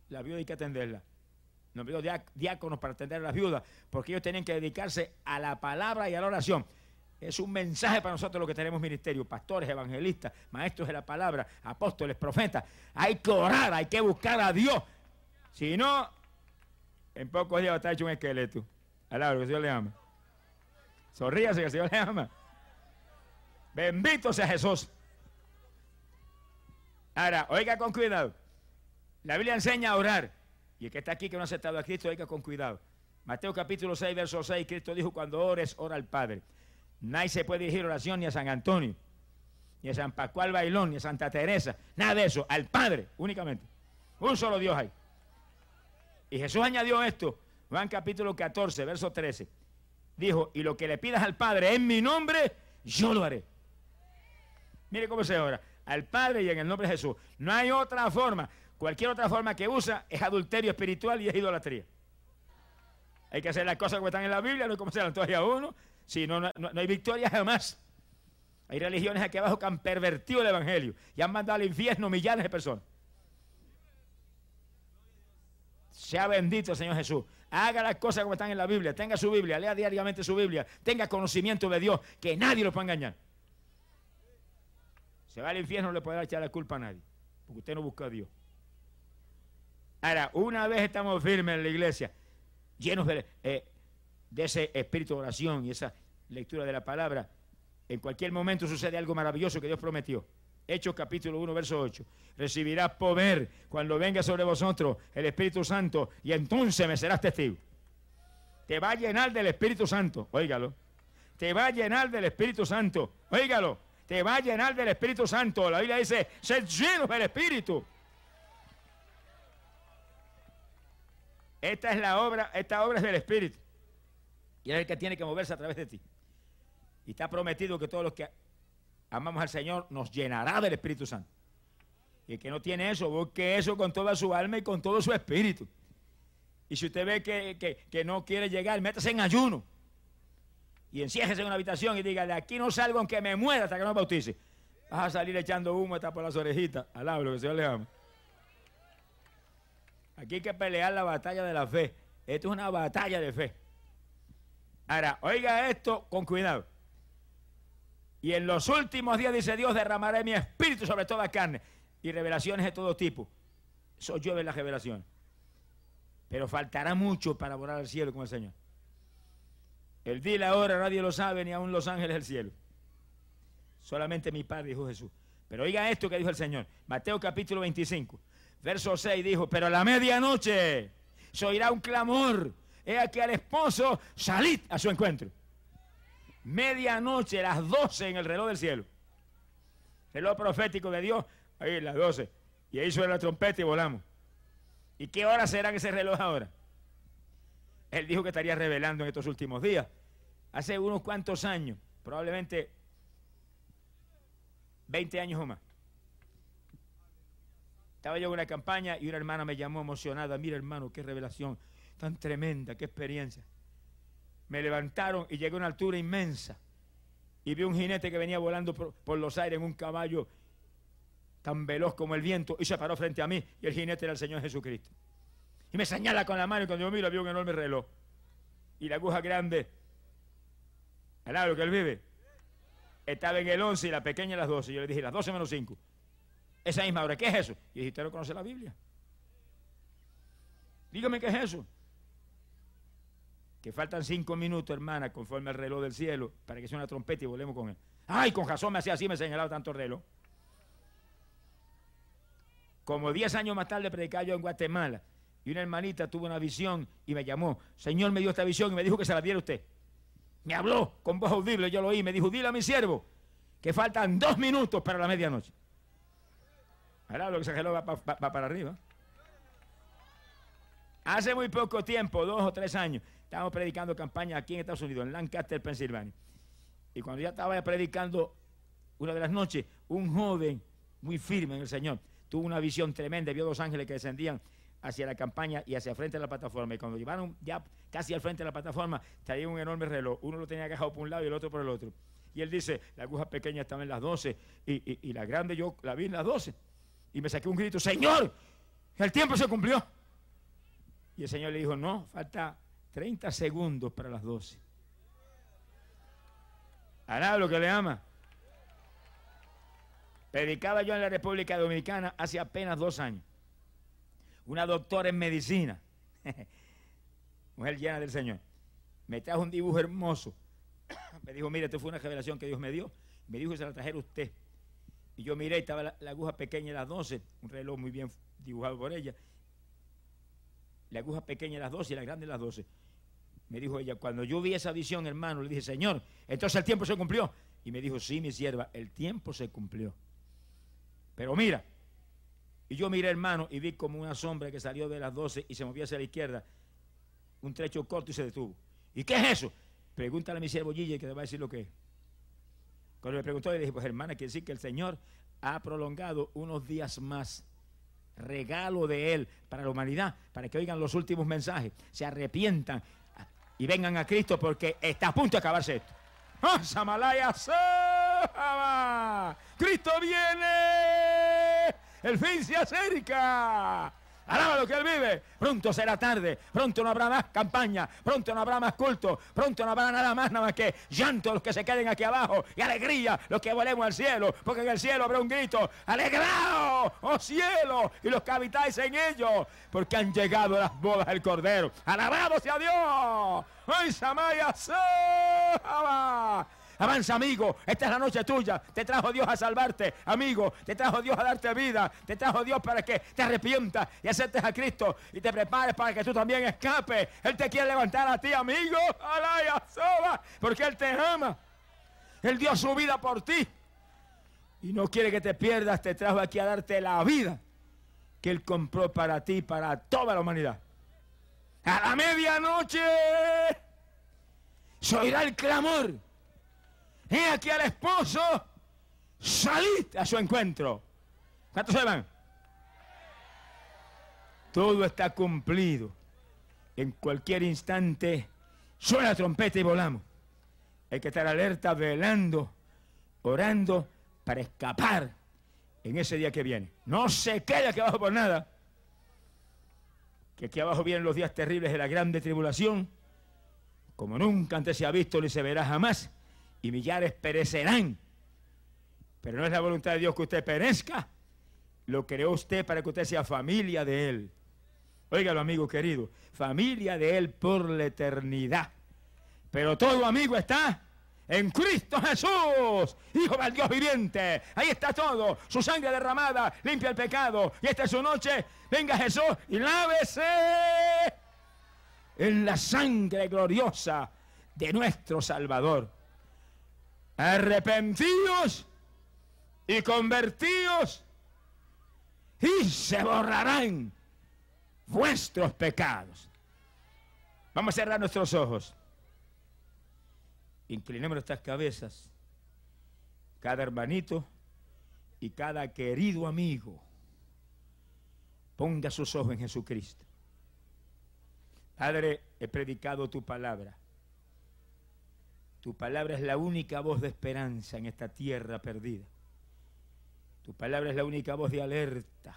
la viuda hay que atenderla. Nos pidió diáconos para atender a las viudas, porque ellos tenían que dedicarse a la palabra y a la oración. Es un mensaje para nosotros lo que tenemos ministerio, pastores, evangelistas, maestros de la palabra, apóstoles, profetas. Hay que orar, hay que buscar a Dios. Si no, en pocos días va a estar hecho un esqueleto. Alabro, que el Señor le ama. Sonríase que el Señor le ama. Bendito sea Jesús. Ahora, oiga con cuidado. La Biblia enseña a orar. Y el que está aquí que no ha aceptado a Cristo, oiga con cuidado. Mateo capítulo 6, verso 6, Cristo dijo, cuando ores, ora al Padre. Nadie se puede dirigir oración ni a San Antonio, ni a San Pascual Bailón, ni a Santa Teresa, nada de eso, al Padre únicamente. Un solo Dios hay. Y Jesús añadió esto, Juan capítulo 14, verso 13. Dijo, y lo que le pidas al Padre en mi nombre, yo lo haré. Mire cómo se ora, al Padre y en el nombre de Jesús. No hay otra forma. Cualquier otra forma que usa es adulterio espiritual y es idolatría. Hay que hacer las cosas que están en la Biblia, no como se todavía uno, si no, no, hay victoria jamás. Hay religiones aquí abajo que han pervertido el Evangelio y han mandado al infierno millones de personas. Sea bendito el Señor Jesús. Haga las cosas como están en la Biblia. Tenga su Biblia, lea diariamente su Biblia. Tenga conocimiento de Dios, que nadie lo pueda engañar. Se va al infierno, no le puede echar la culpa a nadie, porque usted no busca a Dios. Ahora, una vez estamos firmes en la iglesia, llenos de, eh, de ese espíritu de oración y esa lectura de la palabra, en cualquier momento sucede algo maravilloso que Dios prometió. Hechos capítulo 1, verso 8. Recibirás poder cuando venga sobre vosotros el Espíritu Santo y entonces me serás testigo. Te va a llenar del Espíritu Santo, óigalo. Te va a llenar del Espíritu Santo, óigalo. Te va a llenar del Espíritu Santo. La Biblia dice, ser lleno del Espíritu. Esta es la obra, esta obra es del Espíritu. Y es el que tiene que moverse a través de ti. Y está prometido que todos los que amamos al Señor nos llenará del Espíritu Santo. Y el que no tiene eso, busque eso con toda su alma y con todo su espíritu. Y si usted ve que, no quiere llegar, métase en ayuno. Y enciéjese en una habitación y diga, de aquí no salgo aunque me muera hasta que no me bautice. Vas a salir echando humo hasta por las orejitas. Alablo, que el Señor le ama. Aquí hay que pelear la batalla de la fe. Esto es una batalla de fe. Ahora, oiga esto con cuidado. Y en los últimos días, dice Dios, derramaré mi espíritu sobre toda carne y revelaciones de todo tipo. Eso llueve las revelaciones. Pero faltará mucho para volar al cielo con el Señor. El día y la hora nadie lo sabe, ni aún los ángeles del cielo. Solamente mi Padre, dijo Jesús. Pero oiga esto que dijo el Señor. Mateo capítulo 25, verso 6 dijo, pero a la medianoche se oirá un clamor he aquí al esposo, salid a su encuentro. Medianoche, las 12 en el reloj del cielo. Reloj profético de Dios, ahí las 12. Y ahí suena la trompeta y volamos. ¿Y qué hora será ese reloj ahora? Él dijo que estaría revelando en estos últimos días. Hace unos cuantos años, probablemente 20 años o más. Estaba yo en una campaña y una hermana me llamó emocionada. Mira, hermano, qué revelación tan tremenda, qué experiencia. Me levantaron y llegué a una altura inmensa y vi un jinete que venía volando por, los aires en un caballo tan veloz como el viento y se paró frente a mí y el jinete era el Señor Jesucristo. Y me señala con la mano y cuando yo miro había un enorme reloj. Y la aguja grande, al lado que él vive, estaba en el 11 y la pequeña en las 12. Yo le dije, las 12 menos 5. Esa misma hora, ¿qué es eso? Y dije, ¿usted no conoce la Biblia? Dígame qué es eso. Que faltan cinco minutos, hermana, conforme al reloj del cielo, para que sea una trompeta y volvemos con él. Ay, con razón me hacía así, me señalaba tanto el reloj. Como diez años más tarde predicaba yo en Guatemala y una hermanita tuvo una visión y me llamó. Señor me dio esta visión y me dijo que se la diera usted. Me habló con voz audible, yo lo oí, me dijo, dile a mi siervo que faltan dos minutos para la medianoche. Ahora lo que se va, va para arriba. Hace muy poco tiempo, dos o tres años, estábamos predicando campaña aquí en Estados Unidos, en Lancaster, Pensilvania. Y cuando ya estaba predicando una de las noches, un joven muy firme en el Señor tuvo una visión tremenda, vio dos ángeles que descendían hacia la campaña y hacia frente de la plataforma. Y cuando llevaron ya casi al frente de la plataforma, traía un enorme reloj. Uno lo tenía agajado por un lado y el otro por el otro. Y él dice, la aguja pequeña estaba en las 12 y, la grande yo la vi en las 12. Y me saqué un grito, Señor, el tiempo se cumplió. Y el Señor le dijo, no, falta 30 segundos para las 12. Hará lo que le ama. Predicaba yo en la República Dominicana hace apenas dos años. Una doctora en medicina, <laughs> mujer llena del Señor, me trajo un dibujo hermoso. <coughs> me dijo, mire, esto fue una revelación que Dios me dio. Me dijo que se la trajera usted. Y yo miré, estaba la, aguja pequeña de las 12, un reloj muy bien dibujado por ella. La aguja pequeña de las 12 y la grande de las 12. Me dijo ella, cuando yo vi esa visión, hermano, le dije, Señor, entonces el tiempo se cumplió. Y me dijo, sí, mi sierva, el tiempo se cumplió. Pero mira, y yo miré, hermano, y vi como una sombra que salió de las 12 y se movió hacia la izquierda, un trecho corto y se detuvo. ¿Y qué es eso? Pregúntale a mi siervo Gille que te va a decir lo que es. Cuando me preguntó, le dije, pues hermana, quiere decir que el Señor ha prolongado unos días más. Regalo de Él para la humanidad, para que oigan los últimos mensajes, se arrepientan y vengan a Cristo porque está a punto de acabarse esto. ¡Oh, Samalaya! Cristo viene. El fin se acerca. Alaba lo que Él vive. Pronto será tarde. Pronto no habrá más campaña. Pronto no habrá más culto. Pronto no habrá nada más, nada más que llanto los que se queden aquí abajo y alegría los que volemos al cielo. Porque en el cielo habrá un grito. Alegraos, oh cielo, y los que habitáis en ellos. Porque han llegado las bodas del Cordero. Alabado sea Dios. ¡Ay, Samaya! Avanza, amigo. Esta es la noche tuya. Te trajo Dios a salvarte, amigo. Te trajo Dios a darte vida. Te trajo Dios para que te arrepientas y aceptes a Cristo y te prepares para que tú también escapes. Él te quiere levantar a ti, amigo. Alaya, soba, porque Él te ama. Él dio su vida por ti. Y no quiere que te pierdas. Te trajo aquí a darte la vida que Él compró para ti, para toda la humanidad. A la medianoche se oirá el clamor He aquí al esposo, salid a su encuentro. ¿Cuántos se van? Todo está cumplido. En cualquier instante suena la trompeta y volamos. Hay que estar alerta, velando, orando para escapar en ese día que viene. No se quede aquí abajo por nada. Que aquí abajo vienen los días terribles de la grande tribulación, como nunca antes se ha visto ni se verá jamás y millares perecerán. Pero no es la voluntad de Dios que usted perezca. Lo creó usted para que usted sea familia de Él. Óigalo, amigo querido. Familia de Él por la eternidad. Pero todo amigo está en Cristo Jesús, Hijo del Dios viviente. Ahí está todo. Su sangre derramada limpia el pecado. Y esta es su noche. Venga Jesús y lávese en la sangre gloriosa de nuestro Salvador arrepentidos y convertidos y se borrarán vuestros pecados. Vamos a cerrar nuestros ojos. Inclinemos nuestras cabezas. Cada hermanito y cada querido amigo ponga sus ojos en Jesucristo. Padre, he predicado tu palabra. Tu palabra es la única voz de esperanza en esta tierra perdida. Tu palabra es la única voz de alerta,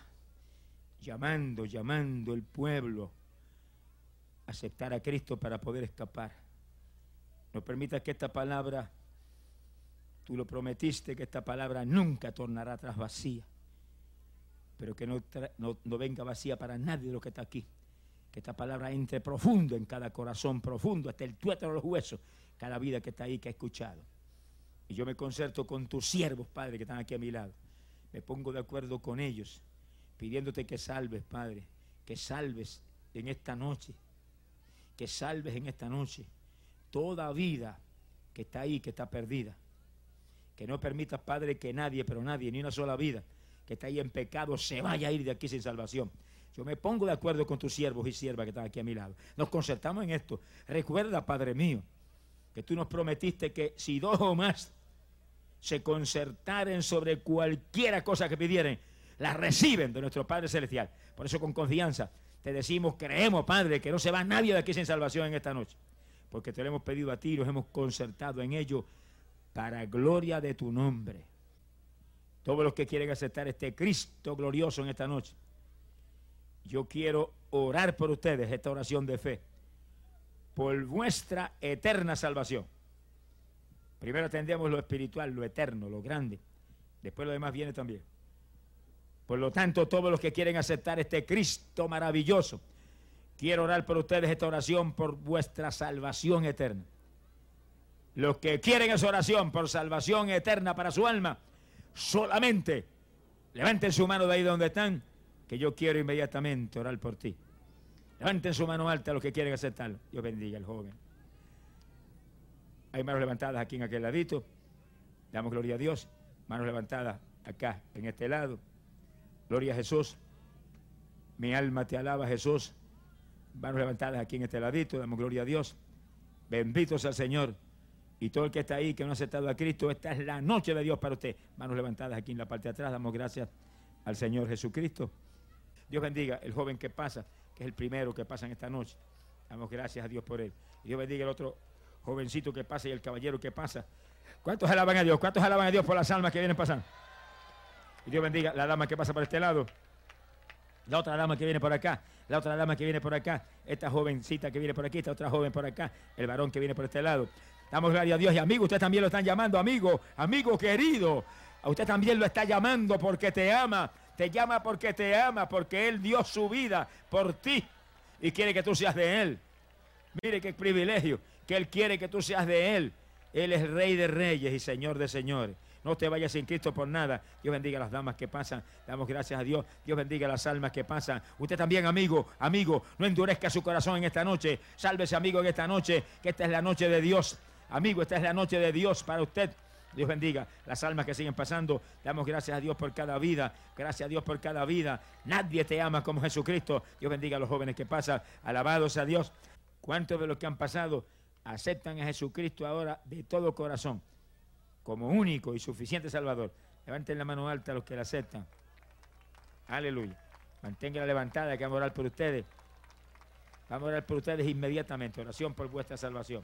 llamando, llamando el pueblo aceptar a Cristo para poder escapar. No permitas que esta palabra, tú lo prometiste, que esta palabra nunca tornará atrás vacía, pero que no, no, venga vacía para nadie de lo que está aquí. Que esta palabra entre profundo en cada corazón, profundo, hasta el tuétano de los huesos, cada vida que está ahí, que ha escuchado. Y yo me concerto con tus siervos, Padre, que están aquí a mi lado. Me pongo de acuerdo con ellos, pidiéndote que salves, Padre, que salves en esta noche, que salves en esta noche toda vida que está ahí, que está perdida. Que no permitas, Padre, que nadie, pero nadie, ni una sola vida que está ahí en pecado, se vaya a ir de aquí sin salvación. Yo me pongo de acuerdo con tus siervos y siervas que están aquí a mi lado. Nos concertamos en esto. Recuerda, Padre mío, que tú nos prometiste que si dos o más se concertaren sobre cualquiera cosa que pidieran, la reciben de nuestro Padre Celestial. Por eso con confianza te decimos, creemos, Padre, que no se va nadie de aquí sin salvación en esta noche. Porque te lo hemos pedido a ti y nos hemos concertado en ello para gloria de tu nombre. Todos los que quieren aceptar este Cristo glorioso en esta noche, yo quiero orar por ustedes esta oración de fe, por vuestra eterna salvación. Primero atendemos lo espiritual, lo eterno, lo grande. Después lo demás viene también. Por lo tanto, todos los que quieren aceptar este Cristo maravilloso, quiero orar por ustedes esta oración por vuestra salvación eterna. Los que quieren esa oración por salvación eterna para su alma, solamente levanten su mano de ahí donde están, que yo quiero inmediatamente orar por ti. Levanten su mano alta los que quieren aceptarlo. Dios bendiga al joven. Hay manos levantadas aquí en aquel ladito. Damos gloria a Dios. Manos levantadas acá, en este lado. Gloria a Jesús. Mi alma te alaba, Jesús. Manos levantadas aquí en este ladito. Damos gloria a Dios. Bendito sea el Señor. Y todo el que está ahí, que no ha aceptado a Cristo, esta es la noche de Dios para usted. Manos levantadas aquí en la parte de atrás. Damos gracias al Señor Jesucristo. Dios bendiga el joven que pasa, es el primero que pasa en esta noche. Damos gracias a Dios por él. Y Dios bendiga el otro jovencito que pasa y el caballero que pasa. ¿Cuántos alaban a Dios? ¿Cuántos alaban a Dios por las almas que vienen pasando? Y Dios bendiga la dama que pasa por este lado. La otra dama que viene por acá. La otra dama que viene por acá. Esta jovencita que viene por aquí. Esta otra joven por acá. El varón que viene por este lado. Damos gloria a Dios. Y amigo, usted también lo están llamando. Amigo, amigo querido. A usted también lo está llamando porque te ama. Te llama porque te ama. Porque Él dio su vida por ti. Y quiere que tú seas de Él. Mire qué privilegio que Él quiere que tú seas de Él. Él es Rey de Reyes y Señor de Señores. No te vayas sin Cristo por nada. Dios bendiga a las damas que pasan. Damos gracias a Dios. Dios bendiga a las almas que pasan. Usted también, amigo, amigo, no endurezca su corazón en esta noche. Sálvese, amigo, en esta noche, que esta es la noche de Dios. Amigo, esta es la noche de Dios para usted. Dios bendiga las almas que siguen pasando. Damos gracias a Dios por cada vida. Gracias a Dios por cada vida. Nadie te ama como Jesucristo. Dios bendiga a los jóvenes que pasan. Alabados a Dios. ¿Cuántos de los que han pasado aceptan a Jesucristo ahora de todo corazón como único y suficiente Salvador. Levanten la mano alta a los que la aceptan. Aleluya. Manténganla levantada, que vamos a orar por ustedes. Vamos a orar por ustedes inmediatamente. Oración por vuestra salvación.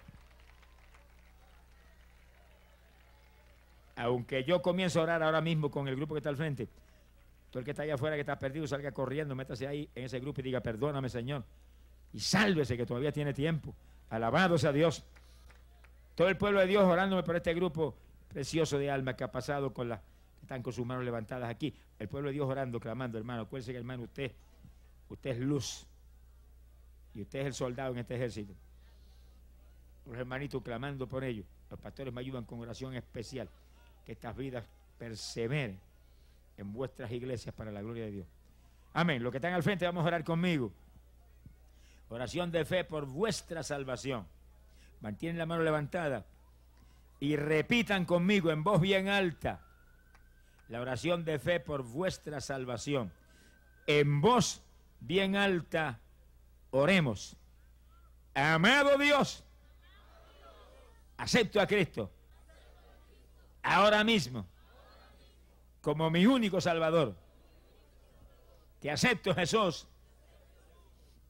Aunque yo comienzo a orar ahora mismo con el grupo que está al frente, todo el que está allá afuera, que está perdido, salga corriendo, métase ahí en ese grupo y diga, perdóname, Señor. Y sálvese, que todavía tiene tiempo. Alabado sea Dios. Todo el pueblo de Dios orándome por este grupo precioso de alma que ha pasado con las que están con sus manos levantadas aquí. El pueblo de Dios orando, clamando, hermano. Acuérdense que, hermano, usted, usted es luz. Y usted es el soldado en este ejército. Los hermanitos clamando por ellos. Los pastores me ayudan con oración especial. Que estas vidas perseveren en vuestras iglesias para la gloria de Dios. Amén. Los que están al frente, vamos a orar conmigo. Oración de fe por vuestra salvación. Mantienen la mano levantada y repitan conmigo en voz bien alta la oración de fe por vuestra salvación. En voz bien alta oremos. Amado Dios, acepto a Cristo ahora mismo como mi único Salvador. Te acepto Jesús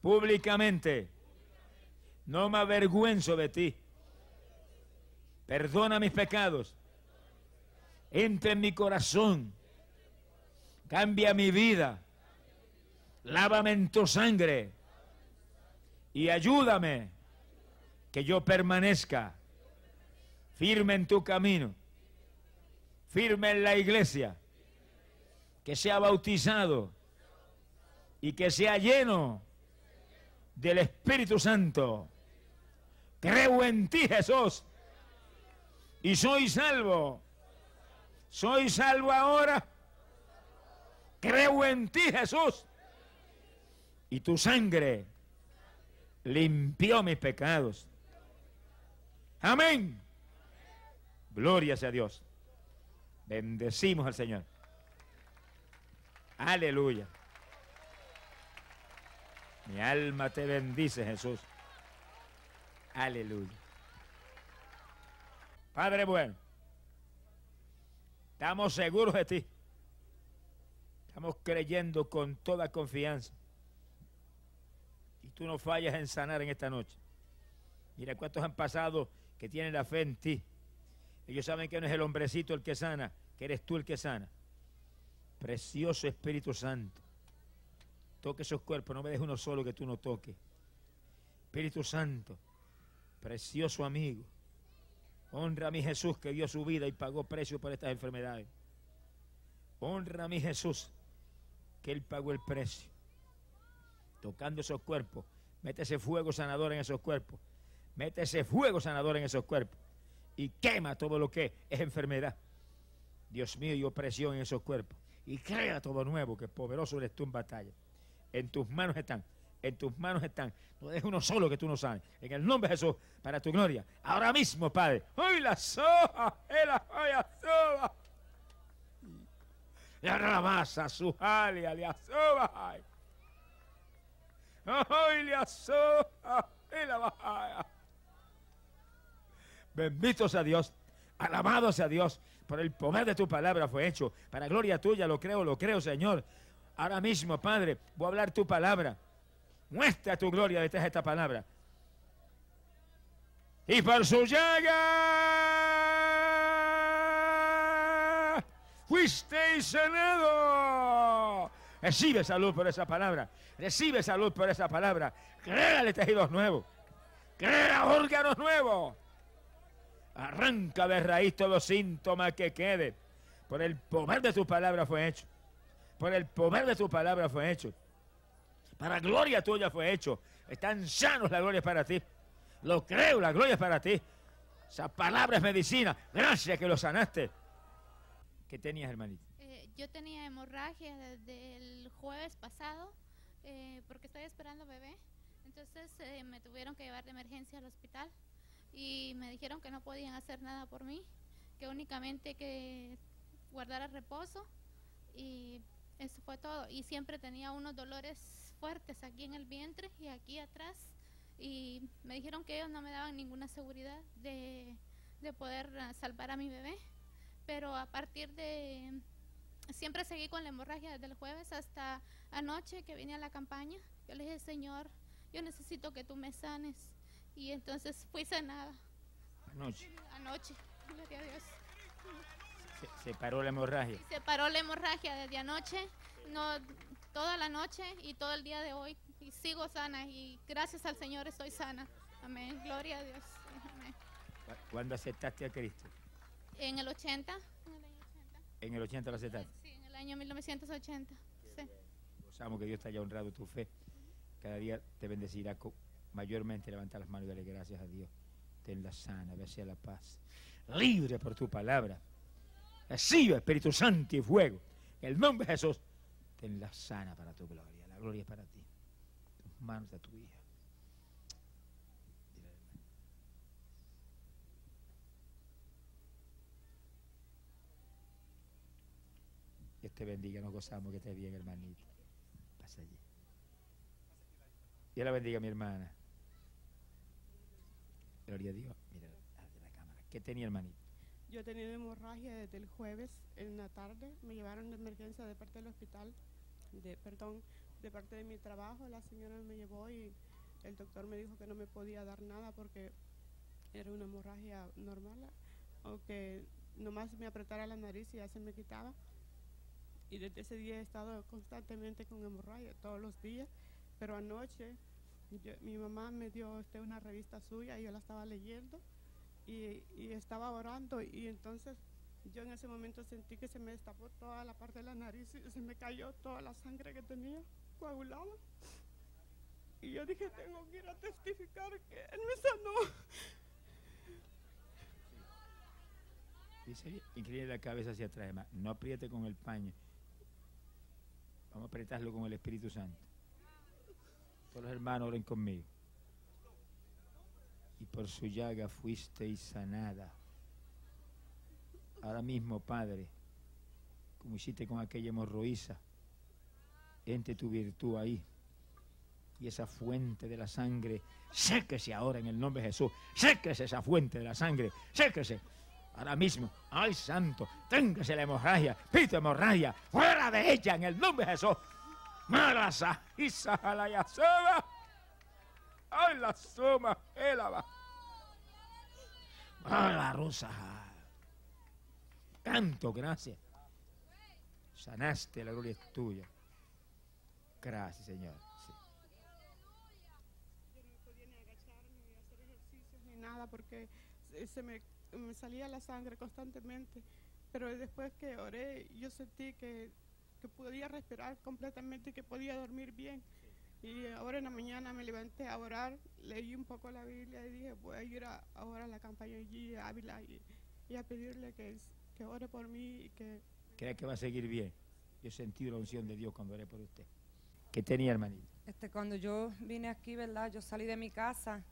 públicamente. No me avergüenzo de ti. Perdona mis pecados. Entra en mi corazón. Cambia mi vida. Lávame en tu sangre. Y ayúdame que yo permanezca firme en tu camino, firme en la iglesia, que sea bautizado y que sea lleno del Espíritu Santo. Creo en ti, Jesús, y soy salvo. Soy salvo ahora. Creo en ti, Jesús. Y tu sangre limpió mis pecados. Amén. Gloria sea Dios. Bendecimos al Señor. Aleluya. Mi alma te bendice, Jesús. Aleluya. Padre bueno, estamos seguros de ti. Estamos creyendo con toda confianza. Y tú no fallas en sanar en esta noche. Mira cuántos han pasado que tienen la fe en ti. Ellos saben que no es el hombrecito el que sana, que eres tú el que sana. Precioso Espíritu Santo. Toque esos cuerpos, no me dejes uno solo que tú no toques. Espíritu Santo, precioso amigo. Honra a mi Jesús que dio su vida y pagó precio por estas enfermedades. Honra a mi Jesús que Él pagó el precio. Tocando esos cuerpos. Mete ese fuego sanador en esos cuerpos. Mete ese fuego sanador en esos cuerpos. Y quema todo lo que es enfermedad. Dios mío, y opresión en esos cuerpos. Y crea todo nuevo, que poderoso eres tú en batalla. En tus manos están. En tus manos están. No dejes uno solo que tú no sabes. En el nombre de Jesús, para tu gloria. Ahora mismo, Padre. ¡Hoy la soja! ¡La soja! La rabasa, su jalia, le asoba. ¡Hoy le asoba! la bajaya! Bendito sea Dios. Alabado sea Dios. Por el poder de tu palabra fue hecho. Para gloria tuya, lo creo, lo creo, Señor. Ahora mismo, Padre, voy a hablar tu palabra. Muestra tu gloria detrás de esta palabra. Y por su llaga fuisteis sanado. Recibe salud por esa palabra. Recibe salud por esa palabra. Créale tejidos nuevos. Crea órganos nuevos. Arranca de raíz todo síntoma que quede. Por el poder de tu palabra fue hecho. Por el poder de tu palabra fue hecho. Para gloria tuya fue hecho. Están sanos, la gloria es para ti. Lo creo, la gloria es para ti. Esa palabra es medicina. Gracias que lo sanaste. ¿Qué tenías, hermanito? Eh, yo tenía hemorragia desde el jueves pasado eh, porque estoy esperando bebé. Entonces eh, me tuvieron que llevar de emergencia al hospital y me dijeron que no podían hacer nada por mí, que únicamente que guardara reposo y eso fue todo. Y siempre tenía unos dolores fuertes aquí en el vientre y aquí atrás. Y me dijeron que ellos no me daban ninguna seguridad de, poder ah, salvar a mi bebé. Pero a partir de... Siempre seguí con la hemorragia desde el jueves hasta anoche que vine a la campaña. Yo le dije, Señor, yo necesito que tú me sanes. Y entonces fui sanada. Anoche. Anoche, gloria a Dios. Se, paró la hemorragia. Se paró la hemorragia desde anoche, no toda la noche y todo el día de hoy. Y sigo sana y gracias al Señor estoy sana. Amén. Gloria a Dios. Amén. ¿Cuándo aceptaste a Cristo? En el 80. En el 80. lo aceptaste? Sí, en el año 1980. Sí. Gozamos que Dios te haya honrado tu fe. Cada día te bendecirá mayormente. Levanta las manos y dale gracias a Dios. Tenla sana, a la paz. Libre por tu palabra. Recibe Espíritu Santo y fuego. En el nombre de Jesús, tenla sana para tu gloria. La gloria es para ti. Tus manos de tu hija. Dios te bendiga, nos gozamos que estés bien, hermanito. Pasa allí. Dios la bendiga, mi hermana. Gloria. Mira. ¿Qué tenía, hermanito? Yo tenía hemorragia desde el jueves en la tarde. Me llevaron de emergencia de parte del hospital, de, perdón, de parte de mi trabajo. La señora me llevó y el doctor me dijo que no me podía dar nada porque era una hemorragia normal, o que nomás me apretara la nariz y ya se me quitaba. Y desde ese día he estado constantemente con hemorragia, todos los días. Pero anoche yo- mi mamá me dio este, una revista suya y yo la estaba leyendo y, y estaba orando y entonces yo en ese momento sentí que se me destapó toda la parte de la nariz y se me cayó toda la sangre que tenía coagulada. Y yo dije, tengo que ir a testificar que Él me sanó. Dice, incline la cabeza hacia atrás, hermano. No apriete con el paño. Vamos a apretarlo con el Espíritu Santo. Los hermanos oren conmigo. Y por su llaga fuisteis sanada. Ahora mismo, Padre, como hiciste con aquella hemorroísa, entre tu virtud ahí. Y esa fuente de la sangre, séquese ahora en el nombre de Jesús. Séquese esa fuente de la sangre. Séquese. Ahora mismo, ay santo, téngase la hemorragia, pito hemorragia, fuera de ella en el nombre de Jesús. Marasa, isa, la yasoba. Ay, la suma, elaba. la rosa. Canto, gracias. Sanaste, la gloria es tuya. Gracias, Señor. Sí. Yo no podía ni agacharme, ni hacer ejercicios, ni nada, porque se me, me salía la sangre constantemente. Pero después que oré, yo sentí que, que podía respirar completamente y que podía dormir bien. Y ahora en la mañana me levanté a orar, leí un poco la Biblia y dije, voy a ir a, ahora a la campaña allí a Ávila y, y a pedirle que, que ore por mí y que ¿Cree que va a seguir bien? Yo sentí la unción de Dios cuando oré por usted. ¿Qué tenía, hermanito? Este, cuando yo vine aquí, ¿verdad? Yo salí de mi casa.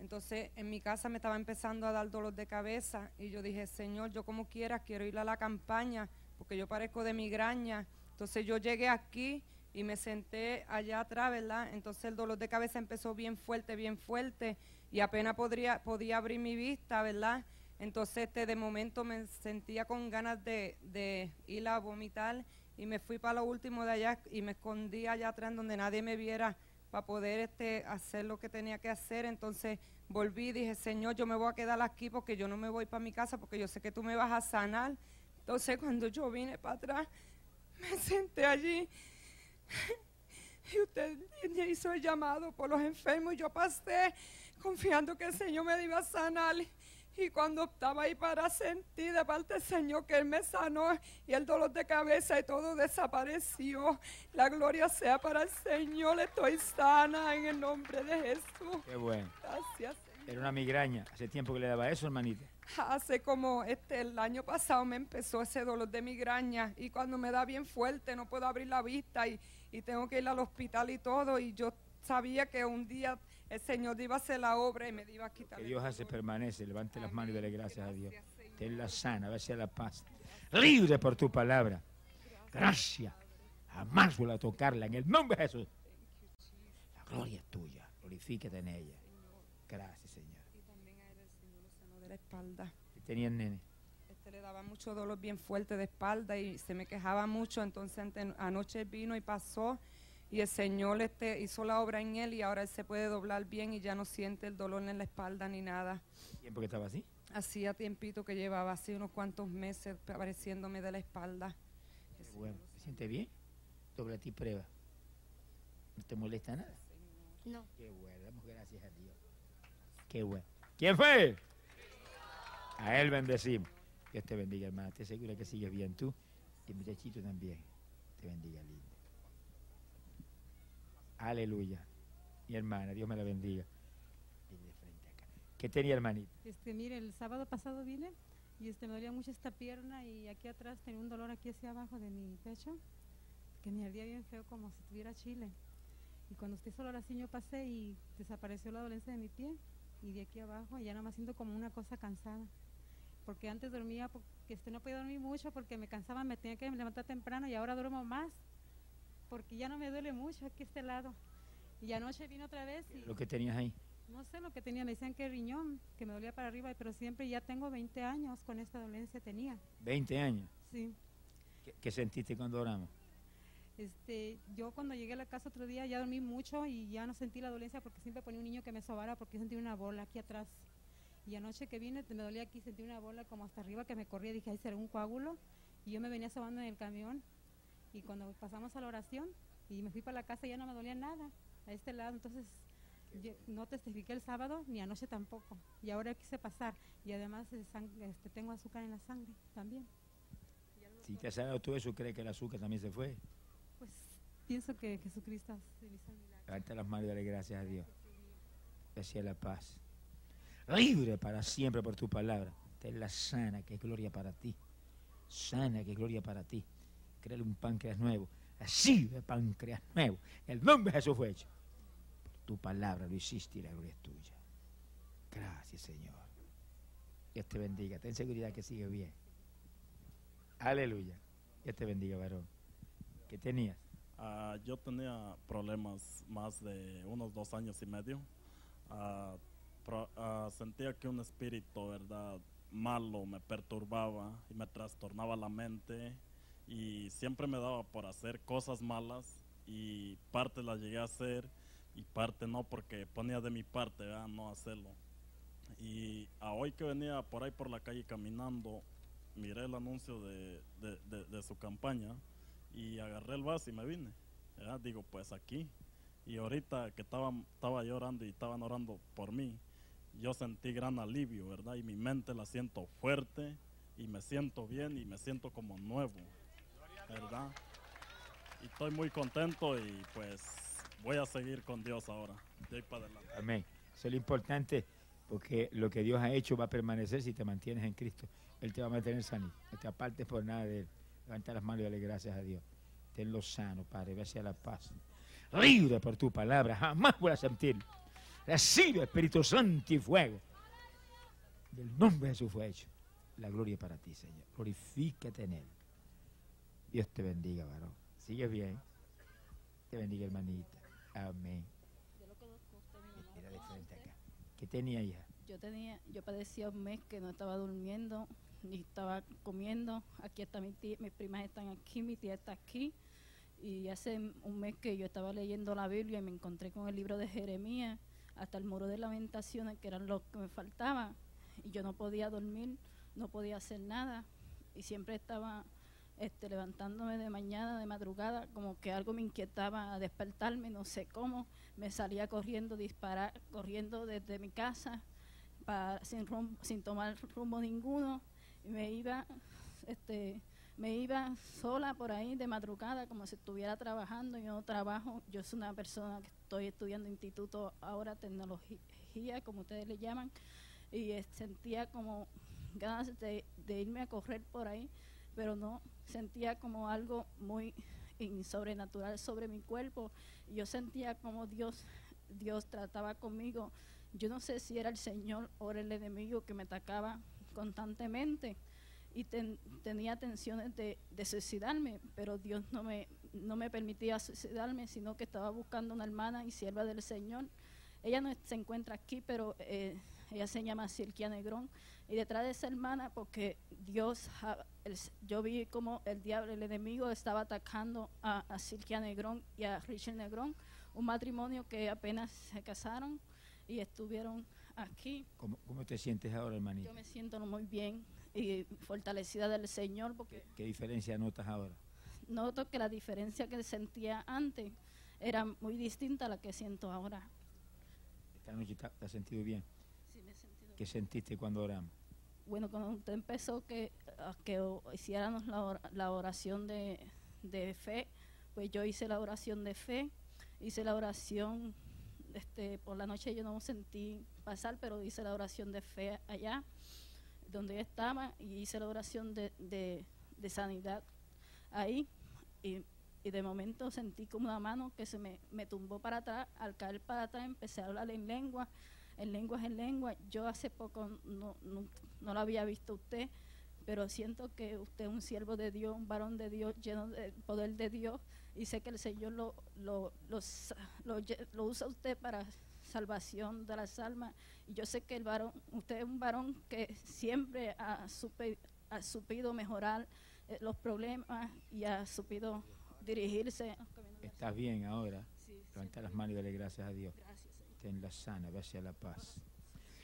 Entonces, en mi casa me estaba empezando a dar dolor de cabeza. Y yo dije, Señor, yo como quiera quiero ir a la campaña, porque yo parezco de migraña. Entonces, yo llegué aquí y me senté allá atrás, ¿verdad? Entonces, el dolor de cabeza empezó bien fuerte, bien fuerte. Y apenas podría, podía abrir mi vista, ¿verdad? Entonces, este, de momento me sentía con ganas de, de ir a vomitar y me fui para lo último de allá y me escondí allá atrás donde nadie me viera para poder este, hacer lo que tenía que hacer. Entonces volví y dije, Señor, yo me voy a quedar aquí porque yo no me voy para mi casa porque yo sé que tú me vas a sanar. Entonces <laughs> cuando yo vine para atrás, me senté allí y usted me hizo el llamado por los enfermos y yo pasé confiando que el Señor me iba a sanar. Y cuando estaba ahí para sentir de parte del Señor que Él me sanó y el dolor de cabeza y todo desapareció. La gloria sea para el Señor. Estoy sana en el nombre de Jesús. Qué bueno. Gracias. Señor. Era una migraña. Hace tiempo que le daba eso, hermanita. Hace como este el año pasado me empezó ese dolor de migraña y cuando me da bien fuerte no puedo abrir la vista y, y tengo que ir al hospital y todo y yo sabía que un día el Señor iba a hacer la obra y me iba a quitar. Que Dios hace permanece. Levante las manos y dele gracias a Dios. Gracias, Señor. Tenla sana, va a ser la paz. Libre por tu palabra. Gracias. Jamás vuelva a tocarla en el nombre de Jesús. La gloria es tuya. Glorifícate en ella. Gracias, Señor. Y también a él el Señor lo sanó de la espalda. ¿Qué tenía el nene? Este le daba mucho dolor bien fuerte de espalda y se me quejaba mucho. Entonces ante- anoche vino y pasó y el Señor este, hizo la obra en él y ahora él se puede doblar bien y ya no siente el dolor en la espalda ni nada. ¿Tiempo que estaba así? Hacía tiempito que llevaba así unos cuantos meses apareciéndome de la espalda. Qué bueno. ¿Te sientes bien? Dobla ti prueba. ¿No te molesta nada? No. Qué bueno, damos gracias a Dios. Qué bueno. ¿Quién fue? A él bendecimos. Dios te bendiga, hermana. Te segura que sigues bien tú. Y el muchachito también. Te bendiga, lindo. Aleluya. Mi hermana, Dios me la bendiga. ¿Qué tenía, hermanita? Este, mire, el sábado pasado vine y este me dolía mucho esta pierna y aquí atrás tenía un dolor aquí hacia abajo de mi pecho que me ardía bien feo como si tuviera chile. Y cuando usted la oración yo pasé y desapareció la dolencia de mi pie y de aquí abajo y ya nada más siento como una cosa cansada. Porque antes dormía porque este no podía dormir mucho porque me cansaba, me tenía que levantar temprano y ahora duermo más porque ya no me duele mucho aquí este lado. Y anoche vino otra vez y Lo que tenías ahí. no sé lo que tenía, me decían que riñón, que me dolía para arriba, pero siempre ya tengo 20 años con esta dolencia tenía. 20 años. Sí. ¿Qué, qué sentiste cuando oramos? Este, yo cuando llegué a la casa otro día ya dormí mucho y ya no sentí la dolencia porque siempre ponía un niño que me sobara porque sentí una bola aquí atrás. Y anoche que vine me dolía aquí, sentí una bola como hasta arriba que me corría, dije, ahí será un coágulo. Y yo me venía sobando en el camión y cuando pasamos a la oración y me fui para la casa ya no me dolía nada a este lado. Entonces Ye- No testifiqué el sábado ni anoche tampoco. Y ahora quise pasar. Y además este, tengo azúcar en la sangre también. Si te has sanado todo eso, cree que el azúcar también se fue. Pues pienso que Jesucristo hace hizo milagros. Levanta las manos dale gracias a Dios. Hacia la paz. Libre para siempre por tu palabra. Ten la sana, que es gloria para ti. Sana, que es gloria para ti. Créale un páncreas nuevo. Así de páncreas nuevo. El nombre de Jesús fue hecho. Tu palabra lo hiciste y la gloria es tuya. Gracias, Señor. Dios te bendiga. Ten seguridad que sigue bien. Aleluya. Dios te bendiga, varón. ¿Qué tenías? Ah, yo tenía problemas más de unos dos años y medio. Ah, ah, sentía que un espíritu, ¿verdad? Malo me perturbaba y me trastornaba la mente y siempre me daba por hacer cosas malas y parte las llegué a hacer y parte no porque ponía de mi parte, ¿verdad? No hacerlo. Y a hoy que venía por ahí por la calle caminando, miré el anuncio de, de- de- de su campaña y agarré el vaso y me vine. ¿verdad? Digo, pues aquí. Y ahorita que estaba, estaba llorando y estaban orando por mí, yo sentí gran alivio, ¿verdad? Y mi mente la siento fuerte y me siento bien y me siento como nuevo, ¿verdad? Y estoy muy contento y pues voy a seguir con Dios ahora, de ahí para adelante. Amén. Eso es lo importante, porque lo que Dios ha hecho va a permanecer si te mantienes en Cristo. Él te va a mantener sano. No te apartes por nada de Él. Levanta las manos y dale gracias a Dios. Tenlo sano, Padre. Ve hacia la paz. Libre por tu palabra. Jamás voy a sentir. Recibe Espíritu Santo y fuego. Del nombre de Jesús fue hecho. La gloria para ti, Señor. Glorifícate en Él. Dios te bendiga, varón. Sigue bien. Te bendiga, hermanita. Amén. Yo lo conozco a usted, mi mamá. Mira de frente acá. ¿Qué tenía hija? Yo tenía, yo padecía un mes que no estaba durmiendo ni estaba comiendo. Aquí está mi tía, mis primas están aquí, mi tía está aquí. Y hace un mes que yo estaba leyendo la Biblia y me encontré con el libro de Jeremías, hasta el muro de lamentaciones, que eran los que me faltaban. Y yo no podía dormir, no podía hacer nada. Y siempre estaba este, levantándome de mañana, de madrugada, como que algo me inquietaba a despertarme, no sé cómo. Me salía corriendo, disparar, corriendo desde mi casa pa- sin, rum- sin tomar rumbo ninguno y me iba este me iba sola por ahí de madrugada como si estuviera trabajando. Yo trabajo yo soy una persona que estoy estudiando instituto ahora tecnología como ustedes le llaman y eh, sentía como ganas de, irme a correr por ahí pero no sentía como algo muy sobrenatural sobre mi cuerpo. Yo sentía como Dios Dios trataba conmigo. Yo no sé si era el Señor o el enemigo que me atacaba constantemente y ten- tenía tensiones de, de suicidarme, pero Dios no me, no me permitía suicidarme, sino que estaba buscando una hermana y sierva del Señor. Ella no se encuentra aquí, pero eh, ella se llama Silquia Negrón. Y detrás de esa hermana, porque Dios, el- yo vi como el diablo, el enemigo, estaba atacando a, a Silquia Negrón y a Richard Negrón, un matrimonio que apenas se casaron y estuvieron aquí. ¿Cómo, cómo te sientes ahora, hermanita? Yo me siento muy bien y fortalecida del Señor porque ¿Qué diferencia notas ahora? noto que la diferencia que sentía antes era muy distinta a la que siento ahora. Esta noche te has sentido bien. Sí, me he sentido ¿Qué sentiste cuando oramos? Bueno, cuando usted empezó que, a que hiciéramos la, or- la oración de, de fe, pues yo hice la oración de fe, hice la oración, este, por la noche yo no sentí pasar, pero hice la oración de fe allá, donde yo estaba, y hice la oración de, de, sanidad ahí, y, de momento sentí como una mano que se me, me tumbó para atrás, al caer para atrás empecé a hablar en lengua, en lenguas en lengua. Yo hace poco no, no, no lo había visto usted, pero siento que usted es un siervo de Dios, un varón de Dios, lleno del poder de Dios, y sé que el Señor lo, lo, lo, lo usa usted para salvación de las almas. Y yo sé que el varón, usted es un varón que siempre ha, supe- ha supido mejorar eh, los problemas y ha supido dirigirse. ¿Estás bien ahora? Sí, Levanta las manos y dale gracias a Dios. Gracias, Señor. Tenla sana, ve hacia la paz.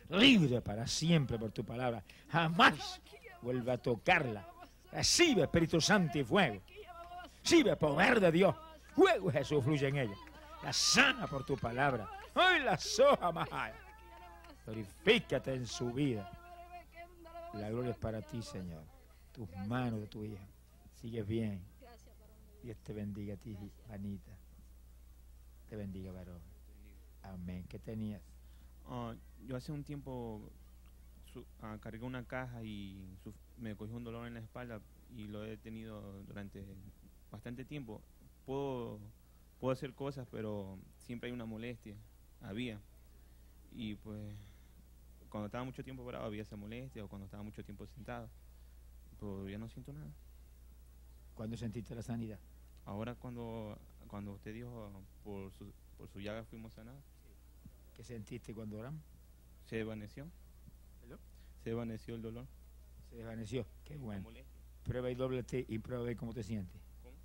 Libre para siempre por tu palabra. Jamás vuelva a tocarla. Recibe Espíritu Santo y fuego. Recibe poder de Dios. Fuego Jesús fluye en ella. La sana por tu palabra. ¡Ay, la soja Mahaya! Glorifícate en su vida. La gloria es para ti, Señor. Tus manos de tu hija. Sigues bien. Dios te bendiga a ti, Anita. Te bendiga, varón. Amén. ¿Qué tenías? Ah, yo hace un tiempo su- ah, cargué una caja y su- me cogió un dolor en la espalda y lo he tenido durante bastante tiempo. Puedo, puedo hacer cosas, pero siempre hay una molestia. Había. Y pues cuando estaba mucho tiempo parado había esa molestia o cuando estaba mucho tiempo sentado. Pero ya no siento nada. ¿Cuándo sentiste la sanidad? Ahora cuando, cuando usted dijo por su, por su llaga fuimos sanados, ¿Qué sentiste cuando oramos? se desvaneció. ¿Perdón? Se desvaneció el dolor. Se desvaneció. Qué bueno. Prueba y doblate y prueba a ver cómo te sientes. ¿Cómo?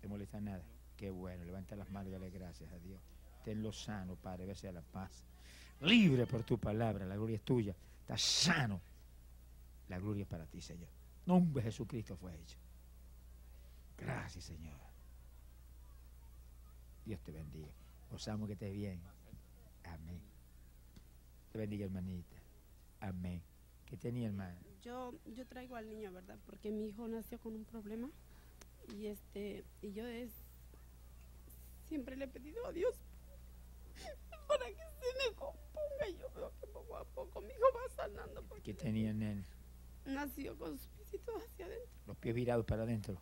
¿Te molesta nada? Qué bueno. Levanta las manos y dale gracias a Dios. Tenlo sano, Padre. Bese a la paz. Libre por tu palabra. La gloria es tuya. Estás sano. La gloria es para ti, Señor. Nombre Jesucristo fue hecho. Gracias, Señor. Dios te bendiga. Gozamos que estés bien. Amén. Te bendiga, hermanita. Amén. ¿Qué tenía, hermana? Yo, yo traigo al niño, ¿verdad? Porque mi hijo nació con un problema y este y yo siempre le he pedido a Dios para que se me componga. y Yo veo que poco a poco mi hijo va sanando ¿Qué tenía, nene? nació con sus piecitos hacia adentro Los pies virados para adentro.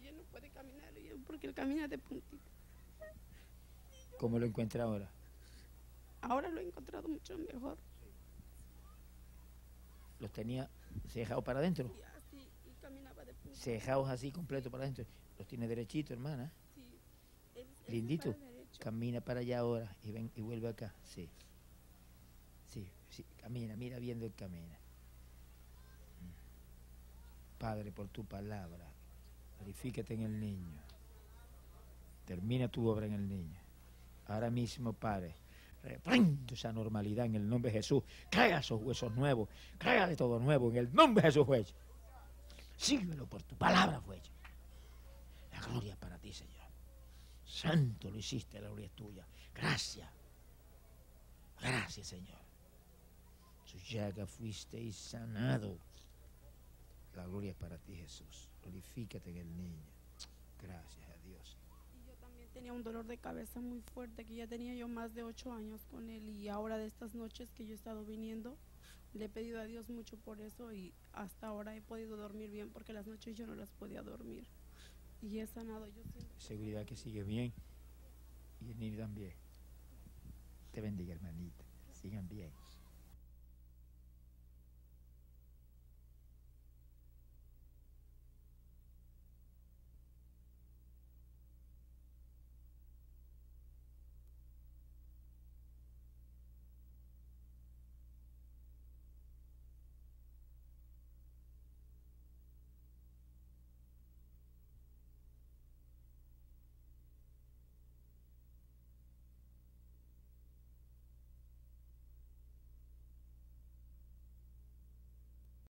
y él no puede caminar él- porque él camina de puntito. ¿Cómo lo encuentra ahora? Ahora lo he encontrado mucho mejor Los tenía cejados para adentro. y así y caminaba de puntito. Cejados así, completo para adentro. Los tiene derechito, hermana. Sí. Él- él Lindito. Camina para allá ahora y ven y vuelve acá. Sí. Sí. Camina, mira viendo el camina. Mm. Padre, por tu palabra, glorifícate en el niño. Termina tu obra en el niño. Ahora mismo, Padre, reprendo esa normalidad en el nombre de Jesús. Crea esos huesos nuevos. Crea de todo nuevo en el nombre de Jesús hecho. Síguelo por tu palabra hecho. La gloria para ti, Señor. Santo lo hiciste, la gloria es tuya. Gracias. Gracias, Señor. Su llaga fuiste sanado. La gloria es para ti, Jesús. Glorifícate en el niño. Gracias a Dios. Y yo también tenía un dolor de cabeza muy fuerte, que ya tenía yo más de ocho años con él y ahora de estas noches que yo he estado viniendo, le he pedido a Dios mucho por eso y hasta ahora he podido dormir bien porque las noches yo no las podía dormir. Y he sanado yo. Seguridad que sigue bien. Y el niño también. Te bendiga, hermanita. Sigan bien.